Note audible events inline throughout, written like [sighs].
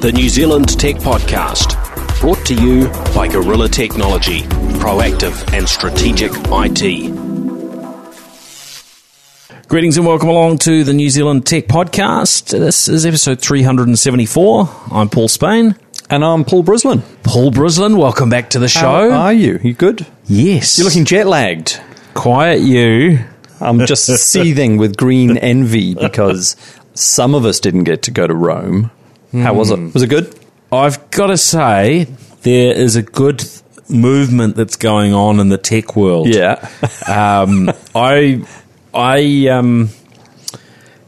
the New Zealand Tech Podcast, brought to you by Gorilla Technology, proactive and strategic IT. Greetings and welcome along to the New Zealand Tech Podcast. This is episode 374. I'm Paul Spain. And I'm Paul Brislin. Paul Brislin, welcome back to the show. How are you? You good? yes. You're looking jet lagged. quiet, you. I'm just [laughs] seething with green envy because some of us didn't get to go to Rome. How was it? Was it good? I've got to say, there is a good movement that's going on in the tech world. Yeah. um, I, I, um,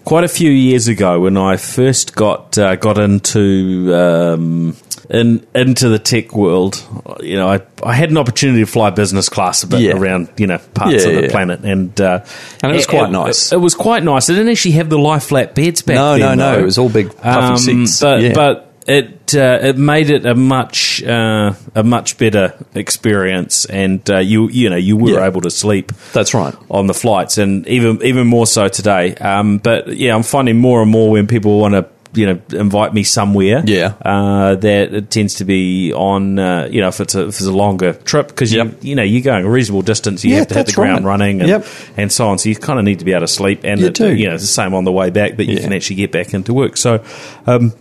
quite a few years ago when I first got uh, got into um, in into the tech world, you know, I, I had an opportunity to fly business class a bit Yeah. around you know parts Yeah, of the yeah. planet, and uh, And it was quite nice. It, was quite nice. It didn't actually have the lie flat beds back No, then. no, no. though. It was all big puffy Um, seats. But Yeah. but it uh, it made it a much uh, a much better experience, and uh, you you know you were Yeah. able to sleep That's right. on the flights, and even even more so today. Um, but yeah, I'm finding more and more when people want to. You know, invite me somewhere. Yeah. uh, that it tends to be on. Uh, you know, if it's a if it's a longer trip because you Yep. you know you're going a reasonable distance, you Yeah, have to hit the ground right. running and, Yep. and so on. So you kind of need to be able to sleep, and You it- you know it's the same on the way back that you Yeah. can actually get back into work. So. Um,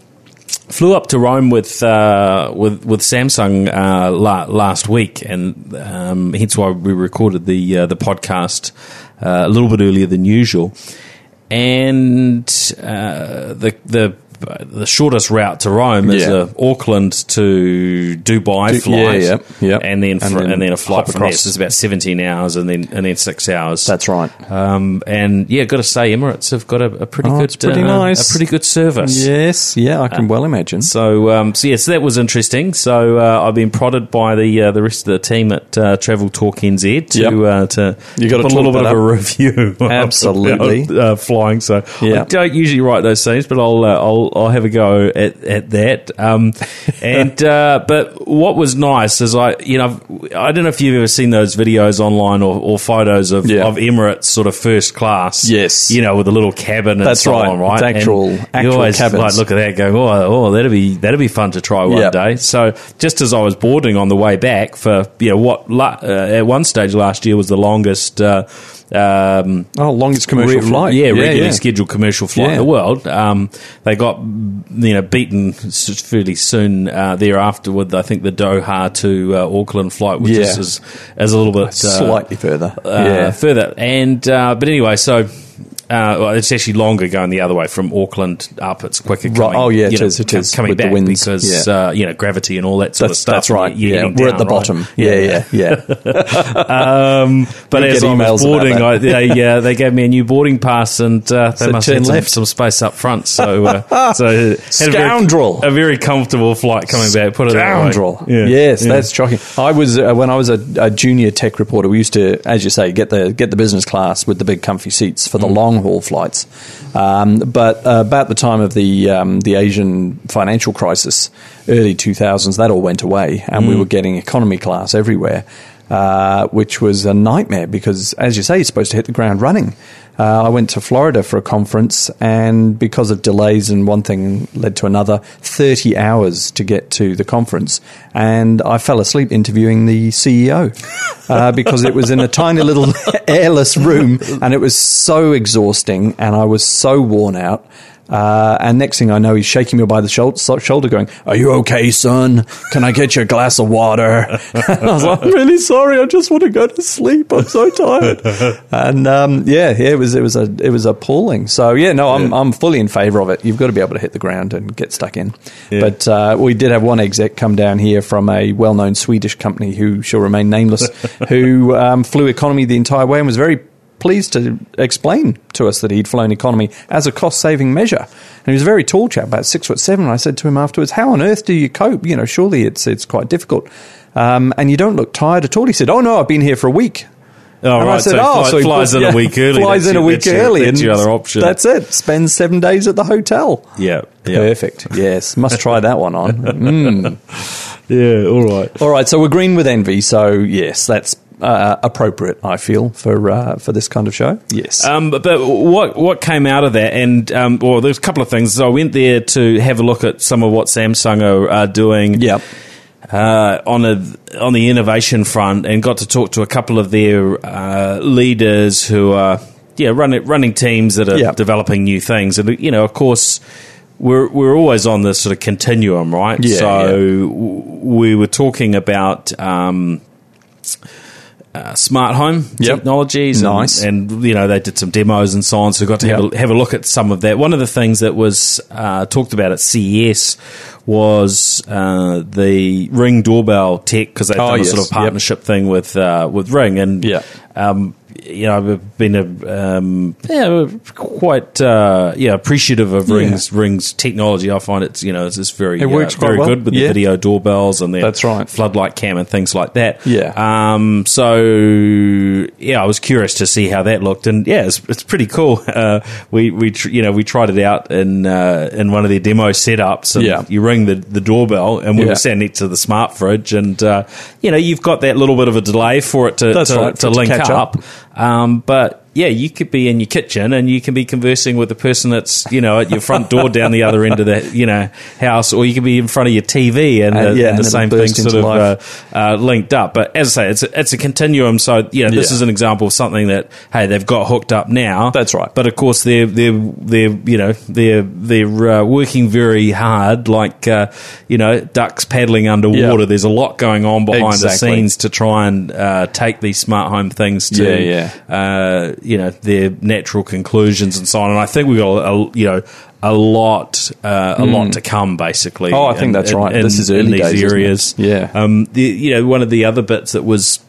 flew up to Rome with uh, with with Samsung uh, la- last week, and um, hence why we recorded the uh, the podcast uh, a little bit earlier than usual. And uh, the the the shortest route to Rome is Yeah. a Auckland to Dubai Du- flight, yeah, yeah, yeah. and then And fr- then and then a flight hop from there. across. So it's about seventeen hours, and then and then six hours. That's right. Um, and yeah, got to say, Emirates have got a, a pretty Oh, good, pretty uh, nice. a pretty good service. Yes. Yeah, I can well imagine. So, um, so yes, that was interesting. So uh, I've been prodded by the uh, the rest of the team at uh, Travel Talk NZ to Yep. uh, to You put a little bit of a review. [laughs] Absolutely. of, uh, flying. So Yeah. I don't usually write those things, but I'll uh, I'll I'll have a go at, at that. Um, [laughs] and uh, but what was nice is I you know I don't know if you've ever seen those videos online or, or photos of, Yeah. of Emirates sort of first class. Yes. you know with a little cabin. And That's so right. On, right. It's And actual- you actual always cabins. like look at that, go oh oh that'd be that'd be fun to try one Yep. day. So just as I was boarding on the way back for you know what uh, at one stage last year was the longest. Uh, um, Oh, longest commercial re- flight. yeah, regularly yeah. scheduled commercial flight in the world. Um, they got you know beaten fairly soon uh, thereafter with I think the Doha to uh, Auckland flight, which Yeah. is, is is a little bit uh, Slightly further. uh, yeah. further. And uh, but anyway, so. Uh, well, it's actually longer going the other way from Auckland up. It's quicker. Right. Coming, Oh, yeah, it know, is, it is, coming with the back winds, because yeah. uh, you know gravity and all that sort of stuff. that's right. Yeah, we're down, at the right? bottom. Yeah, yeah, yeah. [laughs] [laughs] Um, but as I was boarding. I, they, [laughs] uh, they gave me a new boarding pass, and uh, they Said must have left. some space up front. So, uh, so had a very- Scoundrel. a very, comfortable flight coming back. Put it Scoundrel. that way. Yeah. Yes, Yeah. that's shocking. I was uh, when I was a, a junior tech reporter. We used to, as you say, get the get the business class with the big comfy seats for the Mm. long haul flights. Um, but uh, about the time of the um, the Asian financial crisis, early two thousands, that all went away, and Mm. we were getting economy class everywhere. Uh, which was a nightmare because, as you say, you're supposed to hit the ground running. Uh, I went to Florida for a conference, and because of delays and one thing led to another, 30 hours to get to the conference. And I fell asleep interviewing the CEO uh, [laughs] because it was in a tiny little [laughs] airless room, and it was so exhausting, and I was so worn out. Uh, and next thing I know, he's shaking me by the shou- shoulder, going, "Are you okay, son? Can I get you a glass of water?" and [laughs] I was like, "I'm really sorry. I just want to go to sleep. I'm so tired." and um, yeah, yeah, it was it was a it was appalling. So yeah, no, I'm I'm fully in favour of it. You've got to be able to hit the ground and get stuck in. But uh, we did have one exec come down here from a well-known Swedish company who shall remain nameless, [laughs] who um, flew economy the entire way and was very pleased to explain to us that he'd flown economy as a cost saving measure. And he was a very tall chap, about six foot seven. And I said to him afterwards, How on earth do you cope? You know, surely it's it's quite difficult. Um, and you don't look tired at all. He said, Oh no, I've been here for a week. Oh, And I right. said, so, "Oh, fly, so he flies put- in yeah, a week early. Flies in a week that's your- early, That's your other option. That's it. Spends seven days at the hotel. yeah. yeah. Perfect. Yes, must try that one on. Mm. [laughs] Yeah. All right. All right, so we're green with envy. So yes, that's uh, appropriate. I feel for uh, for this kind of show. Yes. Um, but, but what what came out of that? And um, well, there's a couple of things. So I went there to have a look at some of what Samsung are, are doing. Yep. Uh, on a on the innovation front, and got to talk to a couple of their uh, leaders who are yeah running running teams that are Yep. developing new things, and you know, of course. We're, we're always on this sort of continuum, right? Yeah, so yeah. w- we were talking about um, uh, smart home Yep. technologies. and- Nice. And, you know, they did some demos and so on. So we got to have, a, have a look at some of that. One of the things that was uh, talked about at CES was uh, the Ring doorbell tech because they've Oh, done a sort of Yep. partnership thing with uh, with Ring. And, Yeah. um, you know, I've been a, um, yeah, quite uh, yeah appreciative of Yeah. Ring's Ring's technology. I find it's you know it's just very It works uh, very well. good with Yeah. the video doorbells and the That's right. floodlight cam and things like that. Yeah. Um, so yeah, I was curious to see how that looked, and yeah, it's, it's pretty cool. [laughs] Uh, we we tr- you know we tried it out in uh, in one of their demo setups, and Yeah. you ring the, the doorbell, and we Yeah. were standing next to the smart fridge, and uh, you know you've got that little bit of a delay for it to That's to, right, to to link catch up. up. Um, but yeah, you could be in your kitchen and you can be conversing with the person that's you know at your front door [laughs] down the other end of the you know house, or you could be in front of your TV and, Uh, the, yeah, and the same thing sort of uh, uh, linked up. But as I say, it's a, it's a continuum. So you know, this Yeah. is an example of something that hey, they've got hooked up now. That's right. But of course, they're they're they're you know they're they're uh, working very hard, like uh, you know ducks paddling underwater. Yeah. There's a lot going on behind the scenes to try and uh, take these smart home things to Yeah, Uh, you know their natural conclusions and so on. And I think we've got a, a- you know. A lot, uh, a lot to come. Basically. Oh, I think that's right. This is in these days, areas. Yeah. Um, the, you know, one of the other bits that was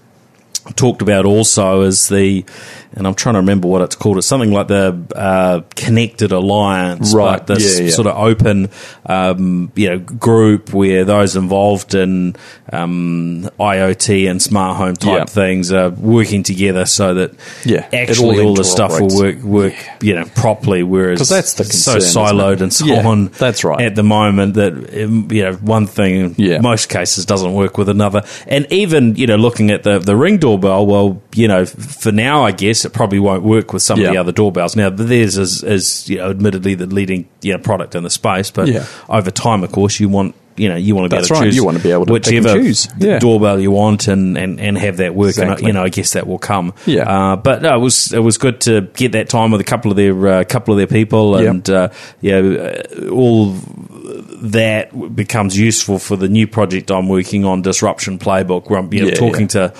talked about also is the, and I'm trying to remember what it's called. It's something like the uh, Connected Alliance, Right. This Yeah, yeah. sort of open, um, you know, group where those involved in um, IoT and smart home type Yeah. things are working together so that Yeah, actually all all the stuff will work work you know properly. Whereas that's the it's so siloed and so on. that's right. At the moment, that um, you know one thing most cases doesn't work with another. And even, you know, looking at the, the ring doorbell, well, you know, for now, I guess it probably won't work with some of the other doorbells. Now, theirs is, is, you know, admittedly the leading, you know, product in the space, but Yeah. over time, of course, you want, you know, you want to be That's able to right. choose You want to be able to whichever choose. Yeah. doorbell you want and, and, and have that work. And, you know, I guess that will come. Yeah. Uh, but no, it was, it was good to get that time with a couple of their, uh, couple of their people Yep. and, uh, yeah, uh, all that becomes useful for the new project I'm working on, Disruption Playbook, where I'm you know, Yeah, talking to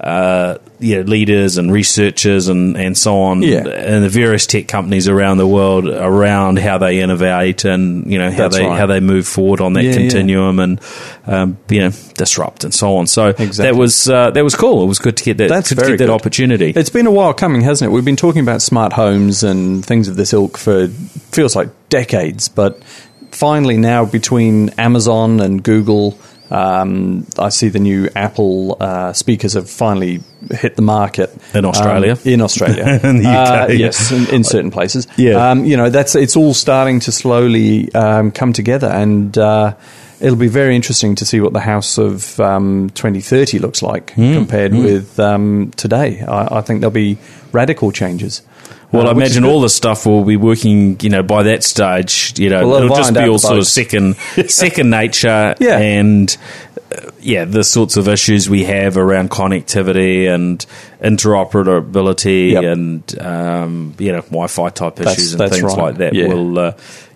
uh, you know, leaders and researchers and, and so on, Yeah. and the various tech companies around the world around how they innovate and you know how That's they right. how they move forward on that Yeah, yeah. continuum and um, you know disrupt and so on. So Exactly. that was uh, that was cool. It was good to get that That's to get that good. opportunity. It's been a while coming, hasn't it? We've been talking about smart homes and things of this ilk for feels like decades, but finally now between Amazon and Google, um, I see the new Apple uh, speakers have finally hit the market In Australia. Um, in Australia, [laughs] In the UK. Uh, yes, in, in certain places. Yeah. um, you know that's it's all starting to slowly um, come together and. Uh, It'll be very interesting to see what the house of um, 2030 looks like Hmm. compared with um, today. I, I think there'll be radical changes. Well, Uh, I imagine all the stuff will be working, you know, by that stage, you know, Well, it'll just be all sort of second, [laughs] second nature Yeah. and, uh, yeah, the sorts of issues we have around connectivity and interoperability Yep. and, um, you know, Wi-Fi type That's- issues and things right. like that Yeah. will, uh,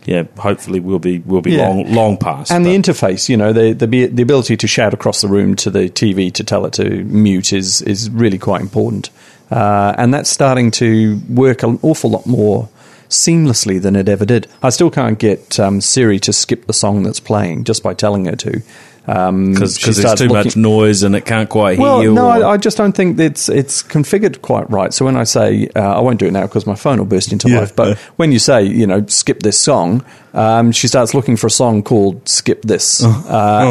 yeah, hopefully will be, will be Yeah. long, long past. and but- the interface, you know, the, the the ability to shout across the room to the TV to tell it to mute is is really quite important, uh, and that's starting to work an awful lot more seamlessly than it ever did. I still can't get um, Siri to skip the song that's playing just by telling her to. Um, because she there's too looking- much noise and it can't quite hear Well, you. no, or- I, I just don't think it's it's configured quite right. So when I say uh, I won't do it now because my phone will burst into Yeah. life, but when you say you know skip this song, um, she starts looking for a song called "Skip This," [laughs] uh,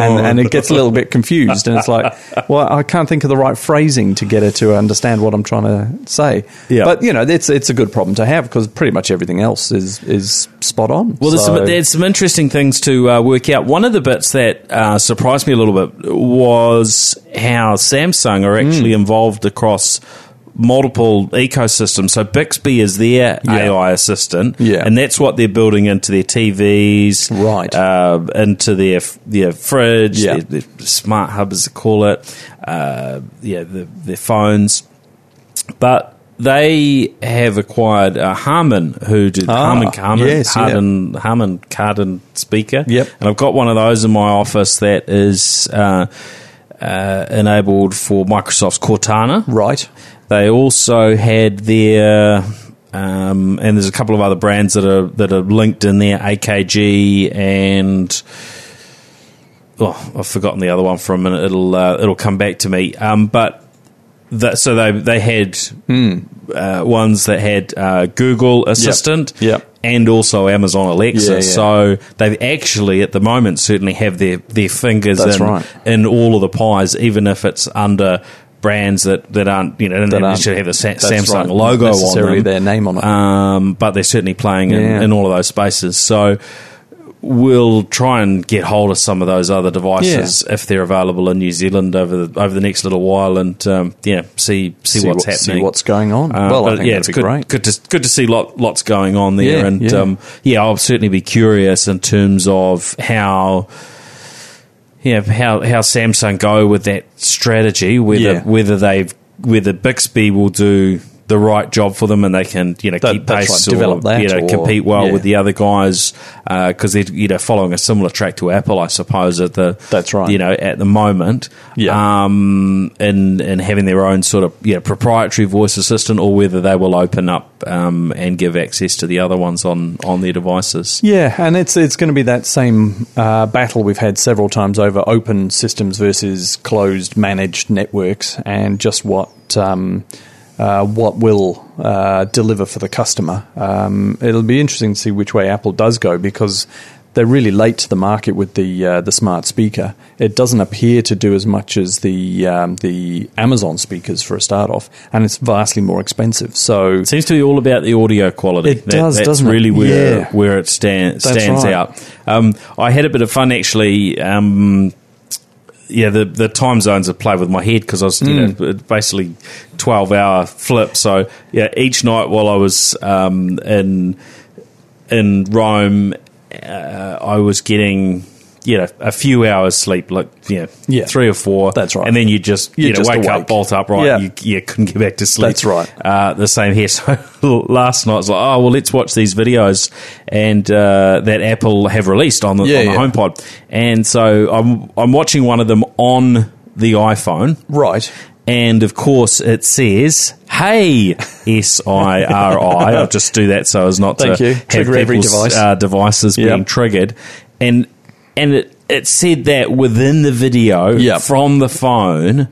and, and it gets a little [laughs] bit confused, and it's like, well, I can't think of the right phrasing to get her to understand what I'm trying to say. Yeah. but you know, it's it's a good problem to have because pretty much everything else is is spot on. Well, there's, some, there's some interesting things to uh, work out. One of the bits that uh, surprised surprised me a little bit was how Samsung are actually Hmm. involved across multiple ecosystems. So Bixby is their Yeah. AI assistant, Yeah. and that's what they're building into their TVs, Right. Uh, into their their fridge, Yeah. their, their smart hub, as they call it, uh, yeah, the, their phones, but. They have acquired uh, Harman, who did Ah, Harman Kardon, yes, yeah. Harman Kardon speaker. Yep. And I've got one of those in my office that is uh, uh, enabled for Microsoft's Cortana. Right. They also had their, um, and there's a couple of other brands that are that are linked in there, AKG and. Oh, I've forgotten the other one for a minute. It'll uh, it'll come back to me. Um, but that, so they they had uh, ones that had uh, Google Assistant, Hmm. Yep. and also Amazon Alexa. Yeah, yeah. So they actually, at the moment, certainly have their their fingers That's in right. in all of the pies, even if it's under brands that, that aren't you know don't That necessarily have the Sa- Samsung right, logo on necessarily them, their name on it. um, but they're certainly playing in, in all of those spaces. So we'll try and get hold of some of those other devices if they're available in New Zealand over the over the next little while, and um, yeah, see see, what's what- happening, See what's going on. Uh, well, I think yeah, that'd it's be good, great. good to good to see lot, lots going on there, Yeah, and yeah. Um, yeah, I'll certainly be curious in terms of how. Yeah, how how Samsung go with that strategy? Whether Yeah. whether they've whether Bixby will do the right job for them and they can you know That- keep pace right, develop or that you know or- compete well yeah. with the other guys because they're you know following a similar track to Apple, I suppose. At the That's right. You know, at the moment, Yeah. um, and and having their own sort of you know, proprietary voice assistant, or whether they will open up um, and give access to the other ones on on their devices. Yeah, and it's it's going to be that same uh, battle we've had several times over open systems versus closed managed networks, and just what um, uh, what will uh, deliver for the customer. Um, it'll be interesting to see which way Apple does go because. They're really late to the market with the uh, the smart speaker. It doesn't appear to do as much as the um, the Amazon speakers for a start off, and it's vastly more expensive. So It seems to be all about the audio quality. It does, that's doesn't it? really where Yeah. where it stand, That's stands right. out. Um, I had a bit of fun actually. Um, yeah, the the time zones have played with my head because I was you Hmm. know basically twelve hour flip. So yeah, each night while I was um, in in Rome, uh, I was getting you know a few hours sleep, like you know Yeah. three or four. That's right. and then you just you You're know just wake awake. up, bolt upright. Yeah. You, you couldn't get back to sleep. That's right. Uh, the same here. [laughs] So last night I was like, oh well, let's watch these videos and uh, that Apple have released on the, Yeah, on the yeah. HomePod, and so I'm I'm watching one of them on the iPhone. right, And of course, it says, "Hey, S I R I." I'll just do that so as not Thank to you. have Trigger every device. Uh, devices Yep. being triggered, and and it, it said that within the video Yep. from the phone.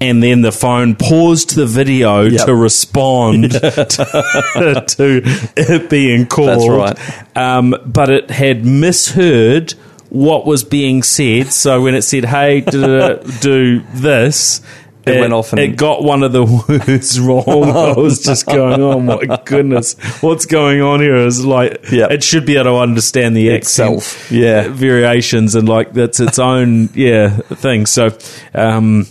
And then the phone paused the video Yep. to respond [laughs] to, [laughs] to it being called. That's Um, but it had misheard what was being said. So when it said, "Hey, [laughs] do, do this," It went off and- it got one of the words wrong. I was just going, "Oh my goodness, what's going on here?" Is like Yeah. it should be able to understand the accent Itself, yeah. variations and like that's its own yeah thing. So. Um,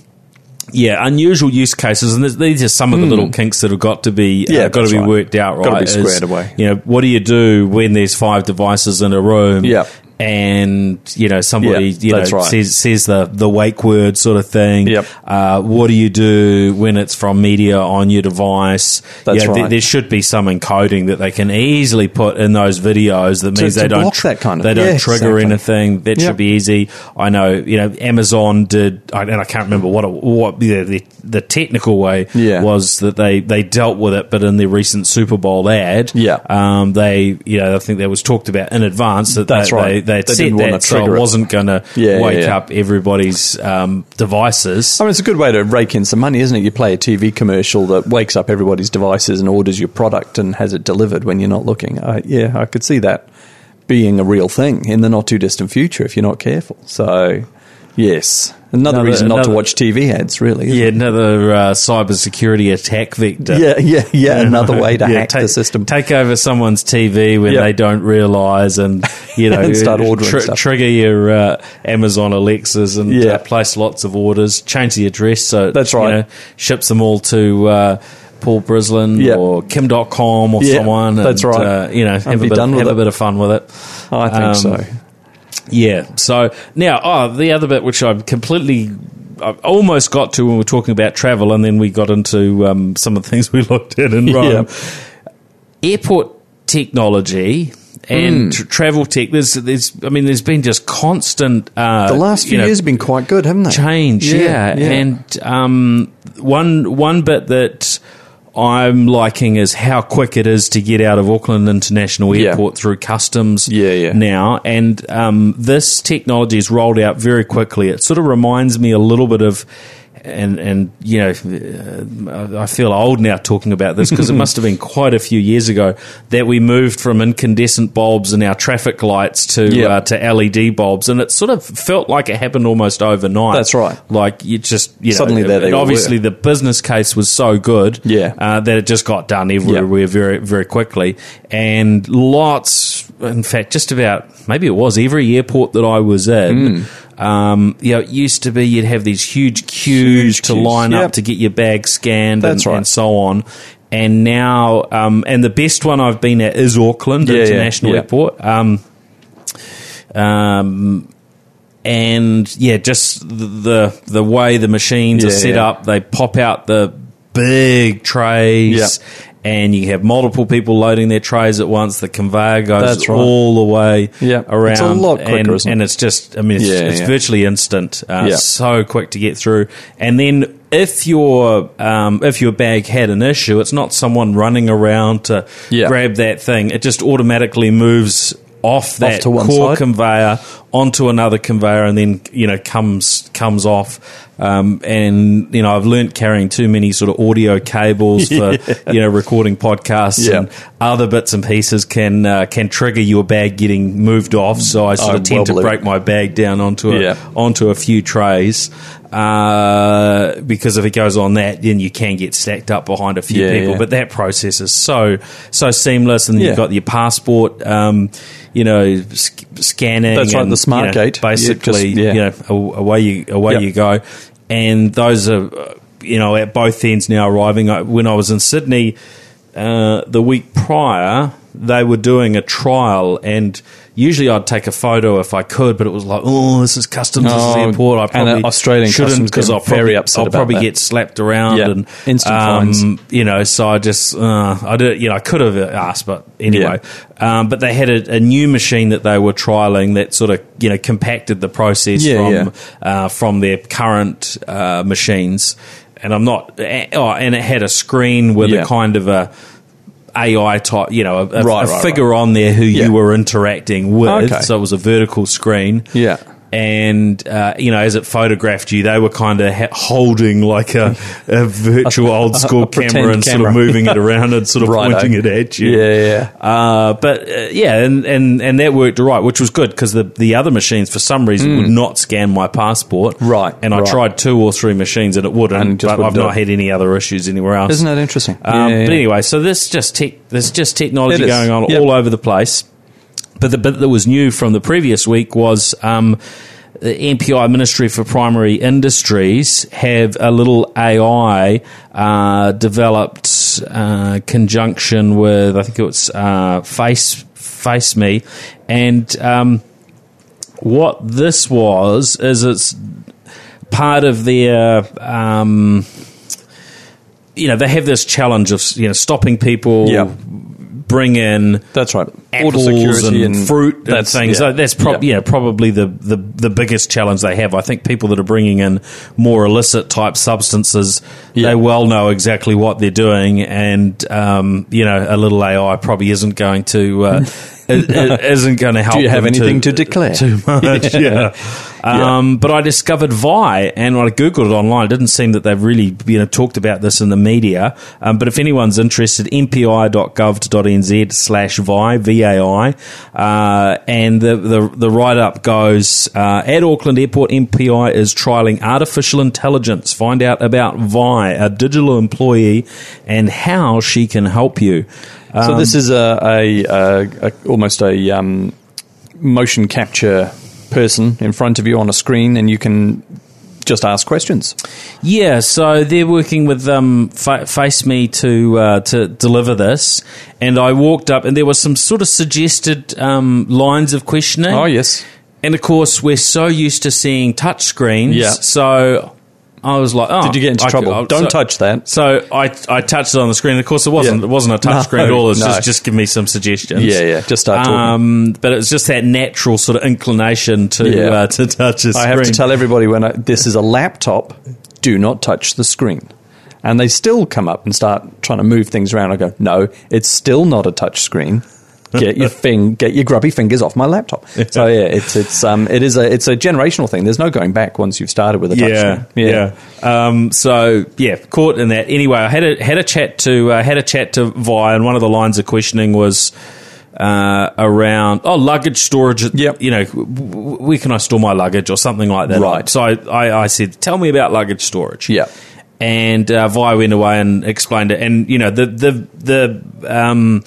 yeah, unusual use cases, and these are some of the little kinks that have got to be Hmm. Yeah, uh, got to be right. worked out. Right, Gotta be Is, squared away. You know, what do you do when there's five devices in a room? Yeah. And you know somebody Yeah, you know right. says says the the wake word sort of thing. Yep. Uh, what do you do when it's from media on your device? That's You know, there- right. there should be some encoding that they can easily put in those videos that means to they don't block that kind of- they don't Yeah, trigger exactly. anything. That Yep. should be easy. I know you know Amazon did, and I can't remember what it, what the, the the technical way Yeah. was that they they dealt with it, but in their recent Super Bowl ad, Yeah. um, they you know I think that was talked about in advance that That's they, right. they, they'd They set that so it it. wasn't going to Yeah, yeah, wake yeah. up everybody's um, devices. I mean, it's a good way to rake in some money, isn't it? You play a TV commercial that wakes up everybody's devices and orders your product and has it delivered when you're not looking. Yeah, I could see that being a real thing in the not too distant future if you're not careful. So, Yes. Another, Another- reason not to watch TV ads, really. Yeah, it? another uh, cybersecurity attack vector. Yeah, yeah, [laughs] yeah. Another way to Yeah, hack take, the system. Take over someone's TV when Yeah. they don't realise, and you [laughs] know, And start ordering stuff. Trigger your uh, Amazon Alexas and Yeah. uh, place lots of orders. Change the address so it, That's you right. know, ships them all to. Uh, Paul Brislin Yeah. or Kim Dotcom or Yeah, someone. And, that's right. Uh, you know, have, a bit, have a bit of fun with it. I think Um, so. Yeah. So now, oh, the other bit which I've completely, I almost got to when we were talking about travel, and then we got into um, some of the things we [laughs] looked at in Rome. Airport technology and tr- travel tech. There's, there's, I mean, there's been just constant. Uh, The last few know, years have been quite good, haven't they? change. Yeah, yeah. and um, one one bit that. I'm liking is how quick it is to get out of Auckland International Yeah. Airport through customs Yeah, yeah. now. And um, this technology is rolled out very quickly. It sort of reminds me a little bit of, and and you know, uh, I feel old now talking about this because it must have been [laughs] quite a few years ago that we moved from incandescent bulbs in our traffic lights to Yeah. uh, to LED bulbs, and it sort of felt like it happened almost overnight. That's right. Like you just you know, Suddenly there they obviously were. the business case was so good, Yeah. uh, that it just got done everywhere very very quickly, and lots. In fact, just about maybe it was every airport that I was in. Um, you know, it used to be you'd have these huge queues Huge to queues. line Yep. up to get your bag scanned and, right. and so on. And now, um, and the best one I've been at is Auckland Yeah, International yeah. Airport. Um, um, and yeah, just the the, way the machines are set up, they pop out the big trays. And you have multiple people loading their trays at once. The conveyor goes right. all the way around, It's a lot quicker, and, isn't it? and it's just, I mean, it's, Yeah, it's yeah. virtually instant. Uh, Yeah. So quick to get through. And then if your um, if your bag had an issue, it's not someone running around to grab that thing. It just automatically moves off that one core side. conveyor onto another conveyor, and then you know comes comes off. Um, and you know, I've learnt carrying too many sort of audio cables for [laughs] you know recording podcasts Yeah. and other bits and pieces can uh, can trigger your bag getting moved off. So I sort I of tend to break my bag down onto a, Yeah. onto a few trays. Uh, because if it goes on that, then you can get stacked up behind a few Yeah, people. yeah. But that process is so so seamless, and Yeah. you've got your passport, um, you know, sc- scanning. That's right, and, the smart you know, gate. Yeah, Basically, just- yeah. you know, away you away Yep. you go, and those are uh, you know at both ends now arriving. When I was in Sydney uh, the week prior, they were doing a trial and. Usually, I'd take a photo if I could, but it was like, oh, this is customs, this is Oh, airport. I and, uh, probably Australian shouldn't because I'll very probably, upset I'll probably get slapped around Yeah, and instant um, fines. you know, so I just, uh, I did, you know, I could have asked, but anyway. Um, but they had a, a new machine that they were trialing that sort of, you know, compacted the process Yeah, from, yeah. Uh, from their current uh, machines. And I'm not, eh, oh, and it had a screen with Yeah. a kind of a AI type, you know, a, a- Right, a right, figure on there who Yeah. you were interacting with. Okay. So it was a vertical screen Yeah. And uh, you know, as it photographed you, they were kind of ha- holding like a, a virtual [laughs] old school camera and sort of moving it [laughs] around and sort of Righto. pointing it at you. Yeah, yeah. Uh, but uh, yeah, and, and and that worked all right, which was good because the the other machines for some reason would not scan my passport. Mm. Right, and I right. tried two or three machines and it wouldn't. And but wouldn't I've not it. had any other issues anywhere else. Isn't that interesting? Um, Yeah, yeah, But anyway, so this just tech, there's just technology going on Yep. all over the place. But the bit that was new from the previous week was um, the MPI Ministry for Primary Industries have a little AI uh, developed uh, conjunction with I think it was uh, Face FaceMe, and um, what this was is it's part of their. Um, you know, they have this challenge of you know stopping people Yeah. Bring in That's right. Apples security and, fruit and that's- things. yeah. So that's prob- Yeah. yeah. probably the, the, the biggest challenge they have. I think people that are bringing in more illicit type substances, Yeah. they well know exactly what they're doing, and um, you know, a little AI probably isn't going to uh, [laughs] isn't going to help. Do you have anything to declare? Too much, [laughs] yeah. Um, But I discovered Vai, and when I googled it online, it didn't seem that they've really you know talked about this in the media. Um, but if anyone's interested, mpi.gov.nz slash Vai V A I, uh, and the the, the write up goes uh, at Auckland Airport, MPI is trialing artificial intelligence. Find out about Vai, a digital employee, and how she can help you. so this is a, a, a, a almost a um, motion capture person in front of you on a screen, and you can just ask questions. Yeah, so they're working with um, Fa- FaceMe to uh, to deliver this, and I walked up, and there was some sort of suggested um, lines of questioning. Oh yes, and of course we're so used to seeing touch screens. Yeah. So I was like, oh, Did you get into I- trouble? I- Don't so- touch that. So I I touched it on the screen. Of course, it wasn't Yeah. it wasn't a touch No, screen at all. It was no. just just give me some suggestions. Yeah, yeah. Just start talking. Um, but it was just that natural sort of inclination to Yeah. uh, to touch a screen. I have to tell everybody when I, this is a laptop, do not touch the screen. And they still come up and start trying to move things around. I go, no, it's still not a touch screen. Get your thing, get your grubby fingers off my laptop. So yeah, it's it's um it is a it's a generational thing. There's no going back once you've started with a touch yeah, screen. yeah. Um, so yeah, caught in that. Anyway, I had a had a chat to uh, had a chat to Vai, and one of the lines of questioning was uh, around oh luggage storage. Yep. You know, where can I store my luggage or something like that? Right. So I, I, I said, tell me about luggage storage. Yeah. And uh, Vai went away and explained it, and you know the the the um,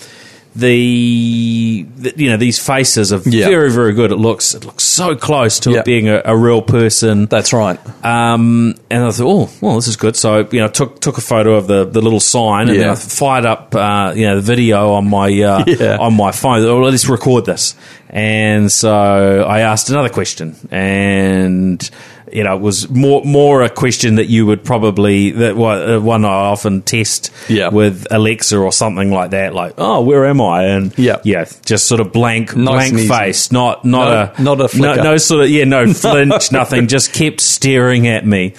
the, the you know these faces are Yeah. very very good. It looks it looks so close to Yeah. it being a, a real person. That's right. Um, and I thought, oh, well, this is good. So you know, took took a photo of the, the little sign, and then I fired up uh, you know the video on my uh, [laughs] Yeah. on my phone. Oh, let's record this. And so I asked another question, and you know, it was more more a question that you would probably that one uh, I often test Yeah. with Alexa or something like that. Like, oh, where am I? And Yeah. yeah, just sort of blank Nice blank face, not not No- a not a no, no sort of yeah, no [laughs] flinch, nothing. Just kept staring at me,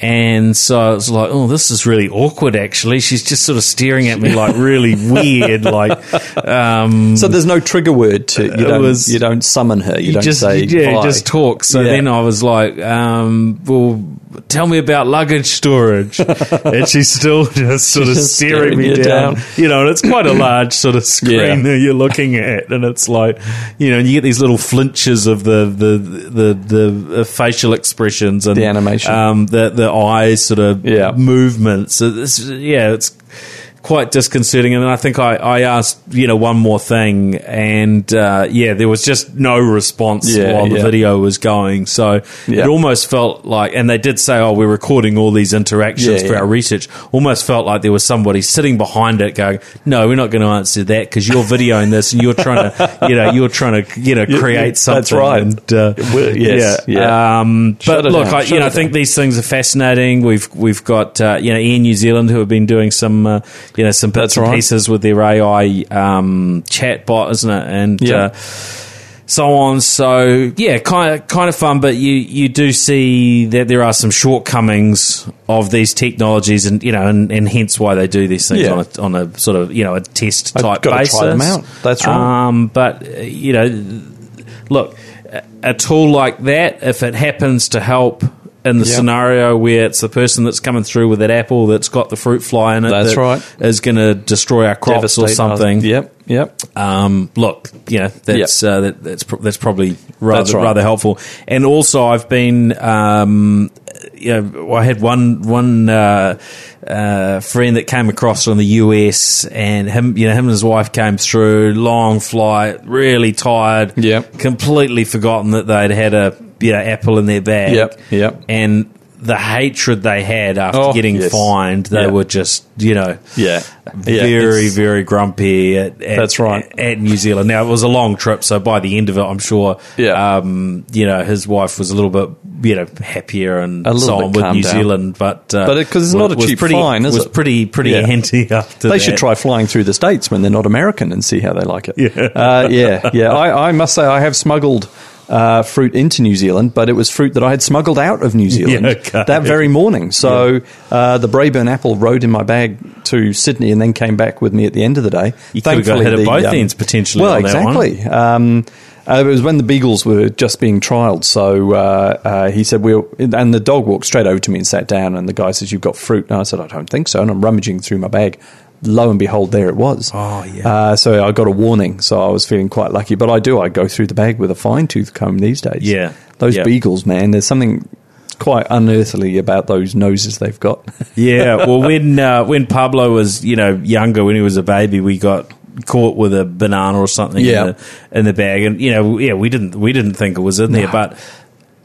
and so I was like, "Oh, this is really awkward." Actually, she's just sort of staring at me like really [laughs] weird, like um, So there's no trigger word to you don't was- you don't summon her. You, don't just say yeah, "Vai." just talk. So Yeah. then I was like, um, "Well, tell me about luggage storage," [laughs] and she's still just sort of just staring, staring me you down. down. You know, and it's quite a large sort of [laughs] screen Yeah. that you're looking at, and it's like, you know, and you get these little flinches of the the the the, the facial expressions and The animation. um, the the eyes sort of Yeah. movements. So this, yeah, it's quite disconcerting. And then I think I, I asked, you know, one more thing, and uh, yeah, there was just no response Yeah, while the video was going. So Yeah. it almost felt like, and they did say, oh, we're recording all these interactions Yeah, for yeah. our research. Almost felt like there was somebody sitting behind it going, no, we're not going to answer that because you're videoing this and you're trying to, you know, you're trying to, you know, [laughs] create yeah, something. that's right. And, uh, yes, yeah. yeah. Um, but look, down, I, shut you know, I think these things are fascinating. We've we've got uh, you know Air New Zealand who have been doing some uh, you know some bits That's and right. pieces with their AI um, chatbot, isn't it? And Yeah. uh, so on. So yeah, kind of kind of fun, but you you do see that there are some shortcomings of these technologies, and you know, and, and hence why they do these things Yeah. on a on a sort of you know a test type basis. try them out. That's right. Um, but uh, you know, look, a tool like that, if it happens to help in the Yeah. scenario where it's the person that's coming through with that apple that's got the fruit fly in it, That's that right. is going to destroy our crops or something. us. Yep, yep. Um, look, you know, that's uh, that, that's that's probably rather That's right. rather helpful. And also, I've been, um, you know, I had one one uh, uh, friend that came across from the US, and him, you know, him and his wife came through long flight, really tired, Yep. completely forgotten that they'd had a you know apple in their bag, Yep, yep. and the hatred they had after Oh, getting yes. fined, they Yeah. were just you know Yeah. Yeah, very, very grumpy at, at, That's right. at, at New Zealand. Now it was a long trip, so by the end of it, I'm sure, Yeah. um, you know, his wife was a little bit, you know, happier and so on with New down. Zealand, but uh, But it- 'cause it's not a cheap pretty, fine, is was it? pretty, pretty Yeah. handy [laughs] after They that. should try flying through the states when they're not American and see how they like it. [laughs] Yeah. uh, yeah, yeah. I, I must say I have smuggled uh, fruit into New Zealand, but it was fruit that I had smuggled out of New [laughs] Zealand Yeah, okay. that very morning. So uh, the Braeburn apple rode in my bag to Sydney and then came back with me at the end of the day. You could have got Thankfully, hit at both um, ends potentially Well, on that one. exactly. Um, Uh, it was when the beagles were just being trialled. So uh, uh, he said, "We'll," and the dog walked straight over to me and sat down. And the guy says, "You've got fruit?" And I said, "I don't think so." And I'm rummaging through my bag. Lo and behold, there it was. Oh, yeah. Uh, so I got a warning. So I was feeling quite lucky. But I do. I go through the bag with a fine tooth comb these days. Yeah. those Yeah. beagles, man. There's something quite unearthly about those noses they've got. [laughs] Yeah, well, when uh, when Pablo was you know younger, when he was a baby, we got caught with a banana or something Yeah. in, the, in the bag, and you know, yeah, we didn't we didn't think it was in there, but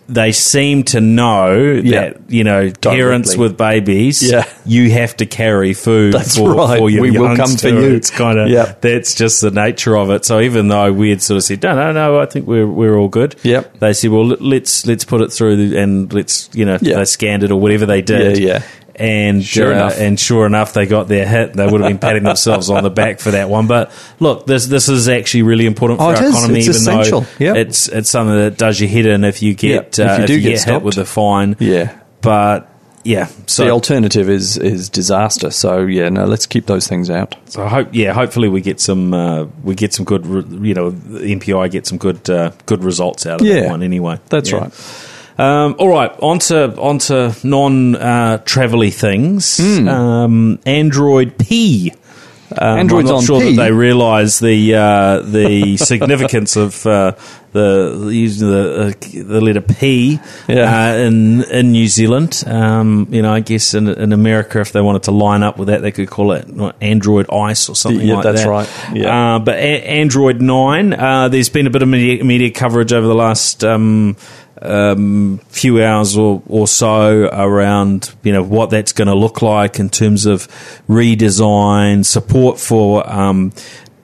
they seem to know Yeah. that you know parents with babies, Yeah. you have to carry food That's for, right. for your We will come for you. It's kind of Yeah. that's just the nature of it. So even though we had sort of said no, no, no, I think we're we're all good. Yep. They said, well, let- let's let's put it through and let's you know Yeah. they scanned it or whatever they did. Yeah, yeah. And Sure uh, enough. and sure enough, they got their hit. They would have been patting themselves on the back for that one. But look, this this is actually really important for Oh, our economy. It's even essential. though Yep. it's it's something that does you head in if you get Yep. If uh, you if do you get get, hit stopped. with a fine. yeah. But yeah, so the alternative is is disaster. So yeah, no, let's keep those things out. So I hope, yeah, hopefully we get some, uh, we get some good, re- you know, the MPI get some good, uh, good results out of Yeah. that one anyway. That's Yeah. right. Um, all right, onto onto non uh, travelly things. Hmm. Um, Android P. Um, Android's I'm not on sure P. that they realise the uh, the [laughs] significance of uh, the using the uh, the letter P Yeah. uh, in in New Zealand. Um, you know, I guess in, in America, if they wanted to line up with that, they could call it Android Ice or something Yeah, like that's that. That's right. Yeah. Uh, but a- Android nine, uh, there's been a bit of media, media coverage over the last. Um, um, few hours or, or so around you know what that's going to look like in terms of redesign, support for um,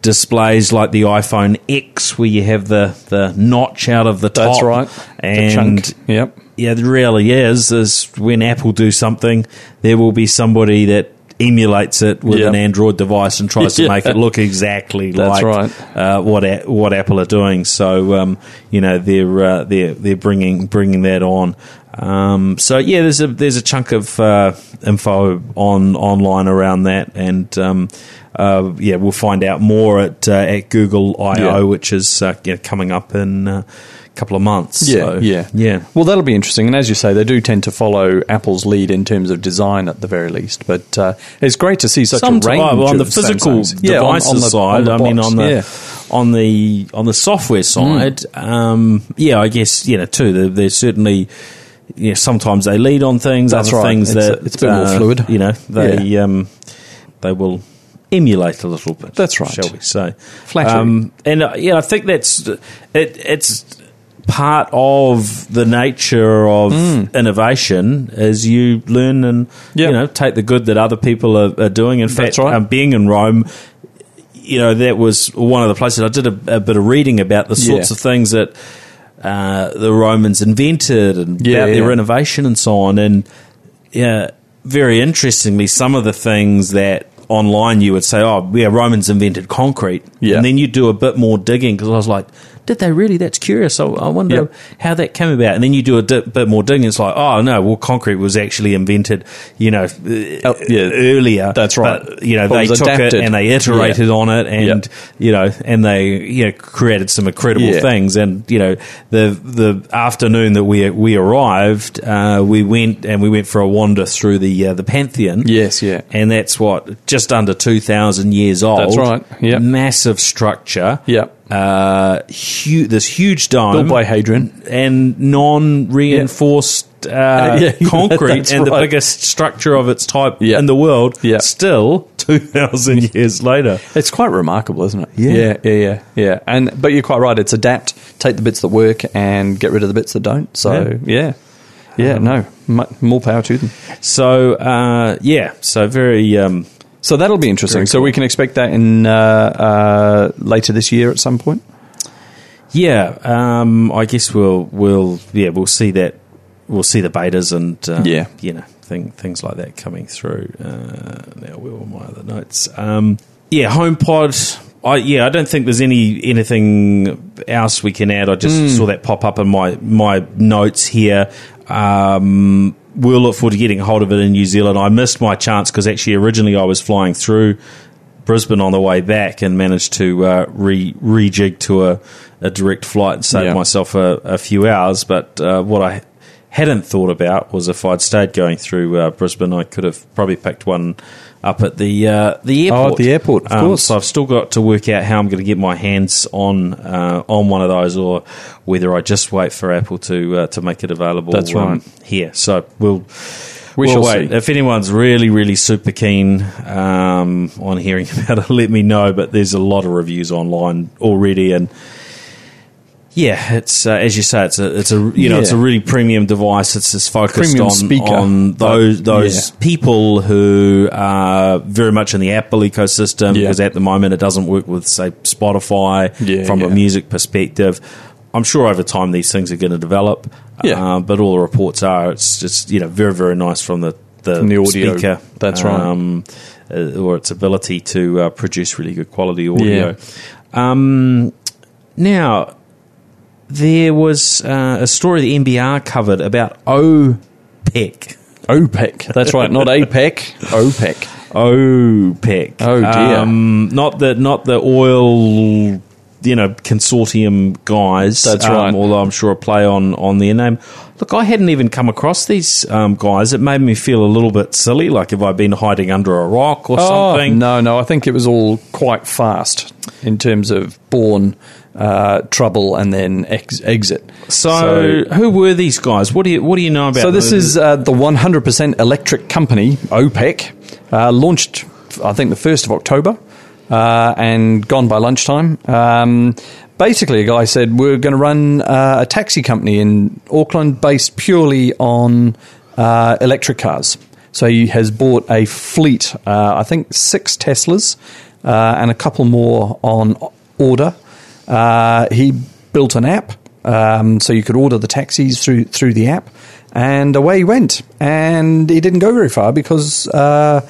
displays like the iPhone X, where you have the, the notch out of the top. That's right. And. Yep. yeah, it really is. Is when Apple do something, there will be somebody that emulates it with Yeah. an Android device and tries to [laughs] Yeah. make it look exactly like right. uh, what a- what Apple are doing. So um, you know they're uh, they're they're bringing bringing that on. Um, so yeah, there's a there's a chunk of uh, info on online around that, and um, uh, yeah, we'll find out more at uh, at Google I/O, Yeah. which is uh, you know, coming up in uh, couple of months. Yeah, So, yeah, yeah. Well, that'll be interesting, and as you say, they do tend to follow Apple's lead in terms of design, at the very least. But uh, it's great to see such Some a range well, on the physical Samsungs. Yeah, on- devices on the- side. on the I mean, on the yeah. on the on the software side, um, yeah, I guess you know too. There, there's certainly. Yeah, sometimes they lead on things. That's other right. things It's a- it's a bit more uh, fluid. You know, they um, they will emulate a little bit. That's right. Shall we say? Flattery. Um, and uh, yeah, I think that's it. It's part of the nature of innovation as you learn and. Yeah. you know take the good that other people are, are doing. In fact, right. um, being in Rome, you know that was one of the places I did a, a bit of reading about the sorts Yeah. of things that uh, the Romans invented and Yeah, about their yeah. innovation and so on. And yeah, very interestingly, some of the things that online you would say, oh, yeah, Romans invented concrete. Yeah. And then you do a bit more digging because I was like, did they really? That's curious. I, I wonder Yeah. how that came about. And then you do a di- bit more digging. It's like, oh, no, well, concrete was actually invented, you know, Oh, yeah. earlier. That's right. But, you know, Well, they took adapted. it and they iterated Yeah. on it and, Yep. you know, and they, you know, created some incredible Yeah. things. And, you know, the, the afternoon that we, we arrived, uh, we went and we went for a wander through the, uh, the Pantheon. Yes, yeah. And that's what, just under 2,000 years old. That's right, yep. Massive structure. Yep. Uh, hu- this huge dome. Built by Hadrian. And non reinforced [laughs] uh, Yeah, concrete and the biggest structure of its type Yeah. in the world. Yeah. Still [laughs] 2,000 years later. It's quite remarkable, isn't it? Yeah. yeah, yeah, yeah. yeah. And but you're quite right. It's adapt, take the bits that work, and get rid of the bits that don't. So yeah, yeah, no, more power to them. So, uh, yeah, so very. Um, So that'll be interesting. Very So we can expect that in uh, uh, later this year at some point. Yeah, um, I guess we'll we'll yeah we'll see that we'll see the betas and uh, Yeah. you know thing, things like that coming through. Uh, now where were my other notes? Um, yeah, HomePod. I yeah I don't think there's any anything else we can add. I just Hmm. saw that pop up in my my notes here. Um, we'll look forward to getting a hold of it in New Zealand. I missed my chance because actually originally I was flying through Brisbane on the way back and managed to uh, re rejig to a, a direct flight and save Yeah. myself a, a few hours. But uh, what I hadn't thought about was if I'd stayed going through uh, Brisbane, I could have probably picked one up at the uh, the Oh, airport. at the airport, of Um, course. So I've still got to work out how I'm going to get my hands on uh, on one of those, or whether I just wait for Apple to uh, to make it available. That's um, right. here. So we'll. We we'll shall wait. see. If anyone's really, really super keen um, on hearing [laughs] about it, let me know. But there's a lot of reviews online already, and yeah, it's uh, as you say, it's a it's a you know it's a really premium device. It's just focused Premium on speaker. on those those yeah. people who are very much in the Apple ecosystem Yeah. because at the moment it doesn't work with say Spotify Yeah, from a music perspective. I'm sure over time these things are going to develop, Yeah. uh, but all the reports are it's just you know very very nice from the the, From the audio. speaker. That's right. um, uh, or its ability to uh, produce really good quality audio. Um, now, there was uh, a story the NBR covered about OPEC. OPEC. That's right, not APEC. OPEC. OPEC. Oh, dear. Um, not the not the oil, you know, consortium guys. That's um, right. Although I'm sure a play on on their name. Look, I hadn't even come across these um, guys. It made me feel a little bit silly, like if I'd been hiding under a rock or something. Oh, no, no. I think it was all quite fast in terms of born uh, trouble and then ex- exit. So, who were these guys? What do you what do you know about? So this is uh, the 100% electric company, OPEC, uh, launched, I think, the 1st of October uh, and gone by lunchtime. Um, basically, a guy said, we're going to run uh, a taxi company in Auckland based purely on uh, electric cars. So he has bought a fleet, uh, I think six Teslas uh, and a couple more on order. Uh, he built an app um, so you could order the taxis through through the app, and away he went. And he didn't go very far because, uh,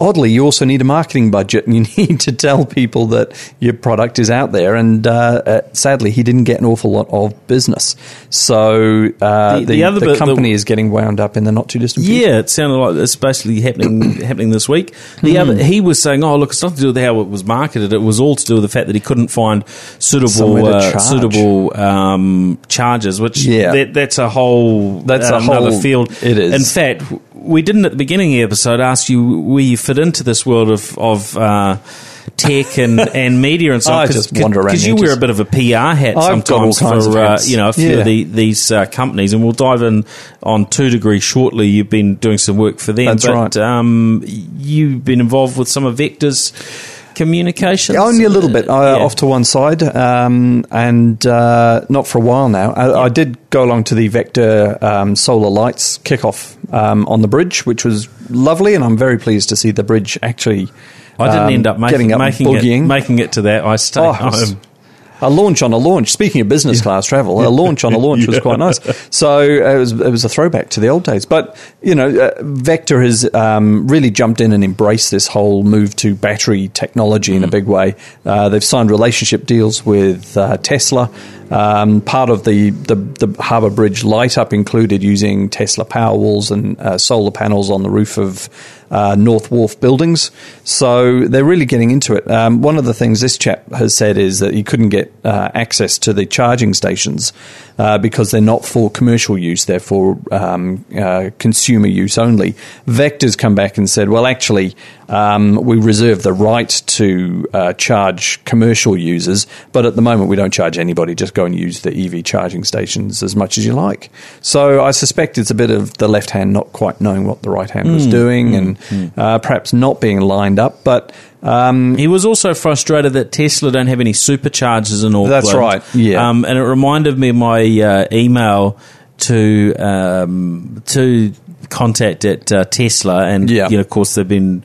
oddly, you also need a marketing budget, and you [laughs] need to tell people that your product is out there. And uh, uh, sadly, he didn't get an awful lot of business. So uh, The- the, the other the bit- company is getting wound up in the not too distant future. Yeah, it sounded like it's basically happening [coughs] happening this week. Hmm. The other, he was saying, "Oh, look, it's nothing to do with how it was marketed. It was all to do with the fact that he couldn't find suitable uh, charge. suitable um, charges." Which Yeah. that, that's a whole That's a another whole- field. it is. In fact, we didn't at the beginning of the episode ask you where you fit into this world of of. Uh, Tech and, [laughs] and media and so on. I just wander around because you the wear a bit of a PR hat I've sometimes for uh, you know a few Yeah. of the, these uh, companies, and we'll dive in on two degrees shortly. You've been doing some work for them, That's but right. um, you've been involved with some of Vector's communications. Only a little bit, uh, Yeah. off to one side, um, and uh, not for a while now. I, I did go along to the Vector um, Solar Lights kickoff um, on the bridge, which was lovely, and I'm very pleased to see the bridge actually. I didn't um, end up making, getting up, making it making it to that. I stayed Oh, home. A launch on a launch. Speaking of business class travel, a launch on a launch was [laughs] quite nice. So uh, it was it was a throwback to the old days. But you know, uh, Vector has um, really jumped in and embraced this whole move to battery technology in a big way. Uh, they've signed relationship deals with uh, Tesla. Um, part of the, the, the Harbour Bridge light up included using Tesla Powerwalls and uh, solar panels on the roof of uh, North Wharf buildings. So they're really getting into it. Um, one of the things this chap has said is that he couldn't get uh, access to the charging stations uh, because they're not for commercial use, they're for um, uh, consumer use only. Vector's come back and said, well, actually, um, we reserve the right to uh, charge commercial users, but at the moment we don't charge anybody. Just go and use the EV charging stations as much as you like. So I suspect it's a bit of the left hand not quite knowing what the right hand Hmm. was doing and Uh, perhaps not being lined up. But um, He was also frustrated that Tesla don't have any superchargers in Auckland. That's right, yeah. Um, and it reminded me of my uh, email to um, to contact at uh, Tesla, and Yeah. you know, of course, they've been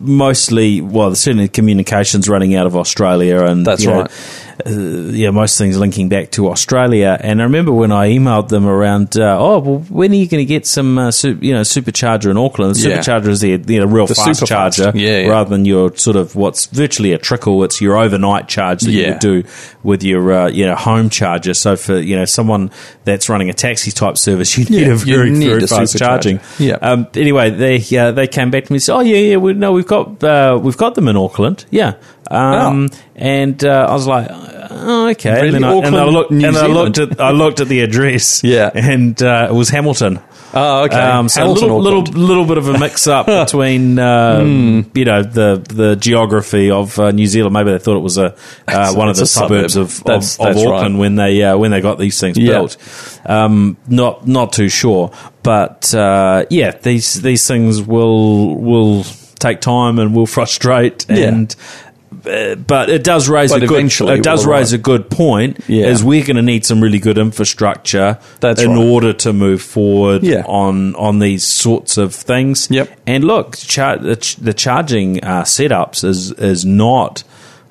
mostly well, certainly communications running out of Australia, and That's you know, right. Uh, yeah, most things linking back to Australia. And I remember when I emailed them around, uh, oh, well, when are you going to get some, uh, su- you know, supercharger in Auckland? The Yeah. supercharger is the you know real The fast charger, Yeah, yeah. rather than your sort of what's virtually a trickle. It's your overnight charge that you would do with your uh, you know home charger. So for you know someone that's running a taxi type service, you need a very need very fast charging. Yeah. Um, anyway, they uh, they came back to me and said, "Oh yeah, yeah, we, no, we've got uh, we've got them in Auckland, yeah." Um, And uh, I was like, "Oh, okay." Really? And then I, and I looked New and I looked at I looked at the address, [laughs] Yeah. and uh, it was Hamilton. Oh, okay. Um, so Hamilton, a little, little, little bit of a mix up [laughs] between, um, you know, the the geography of uh, New Zealand. Maybe they thought it was a uh, one of the a suburb. suburbs of, That's- of, of that's right. Auckland when they uh, when they got these things Yeah. built. Um, not not too sure, but uh, yeah, these these things will will take time and will frustrate Yeah. and. Uh, but it does raise But a good. It does raise arrive. a good point. Yeah. Is we're going to need some really good infrastructure That's in right. order to move forward Yeah. on on these sorts of things. Yep. And look, char- the, ch- the charging uh, setups is is not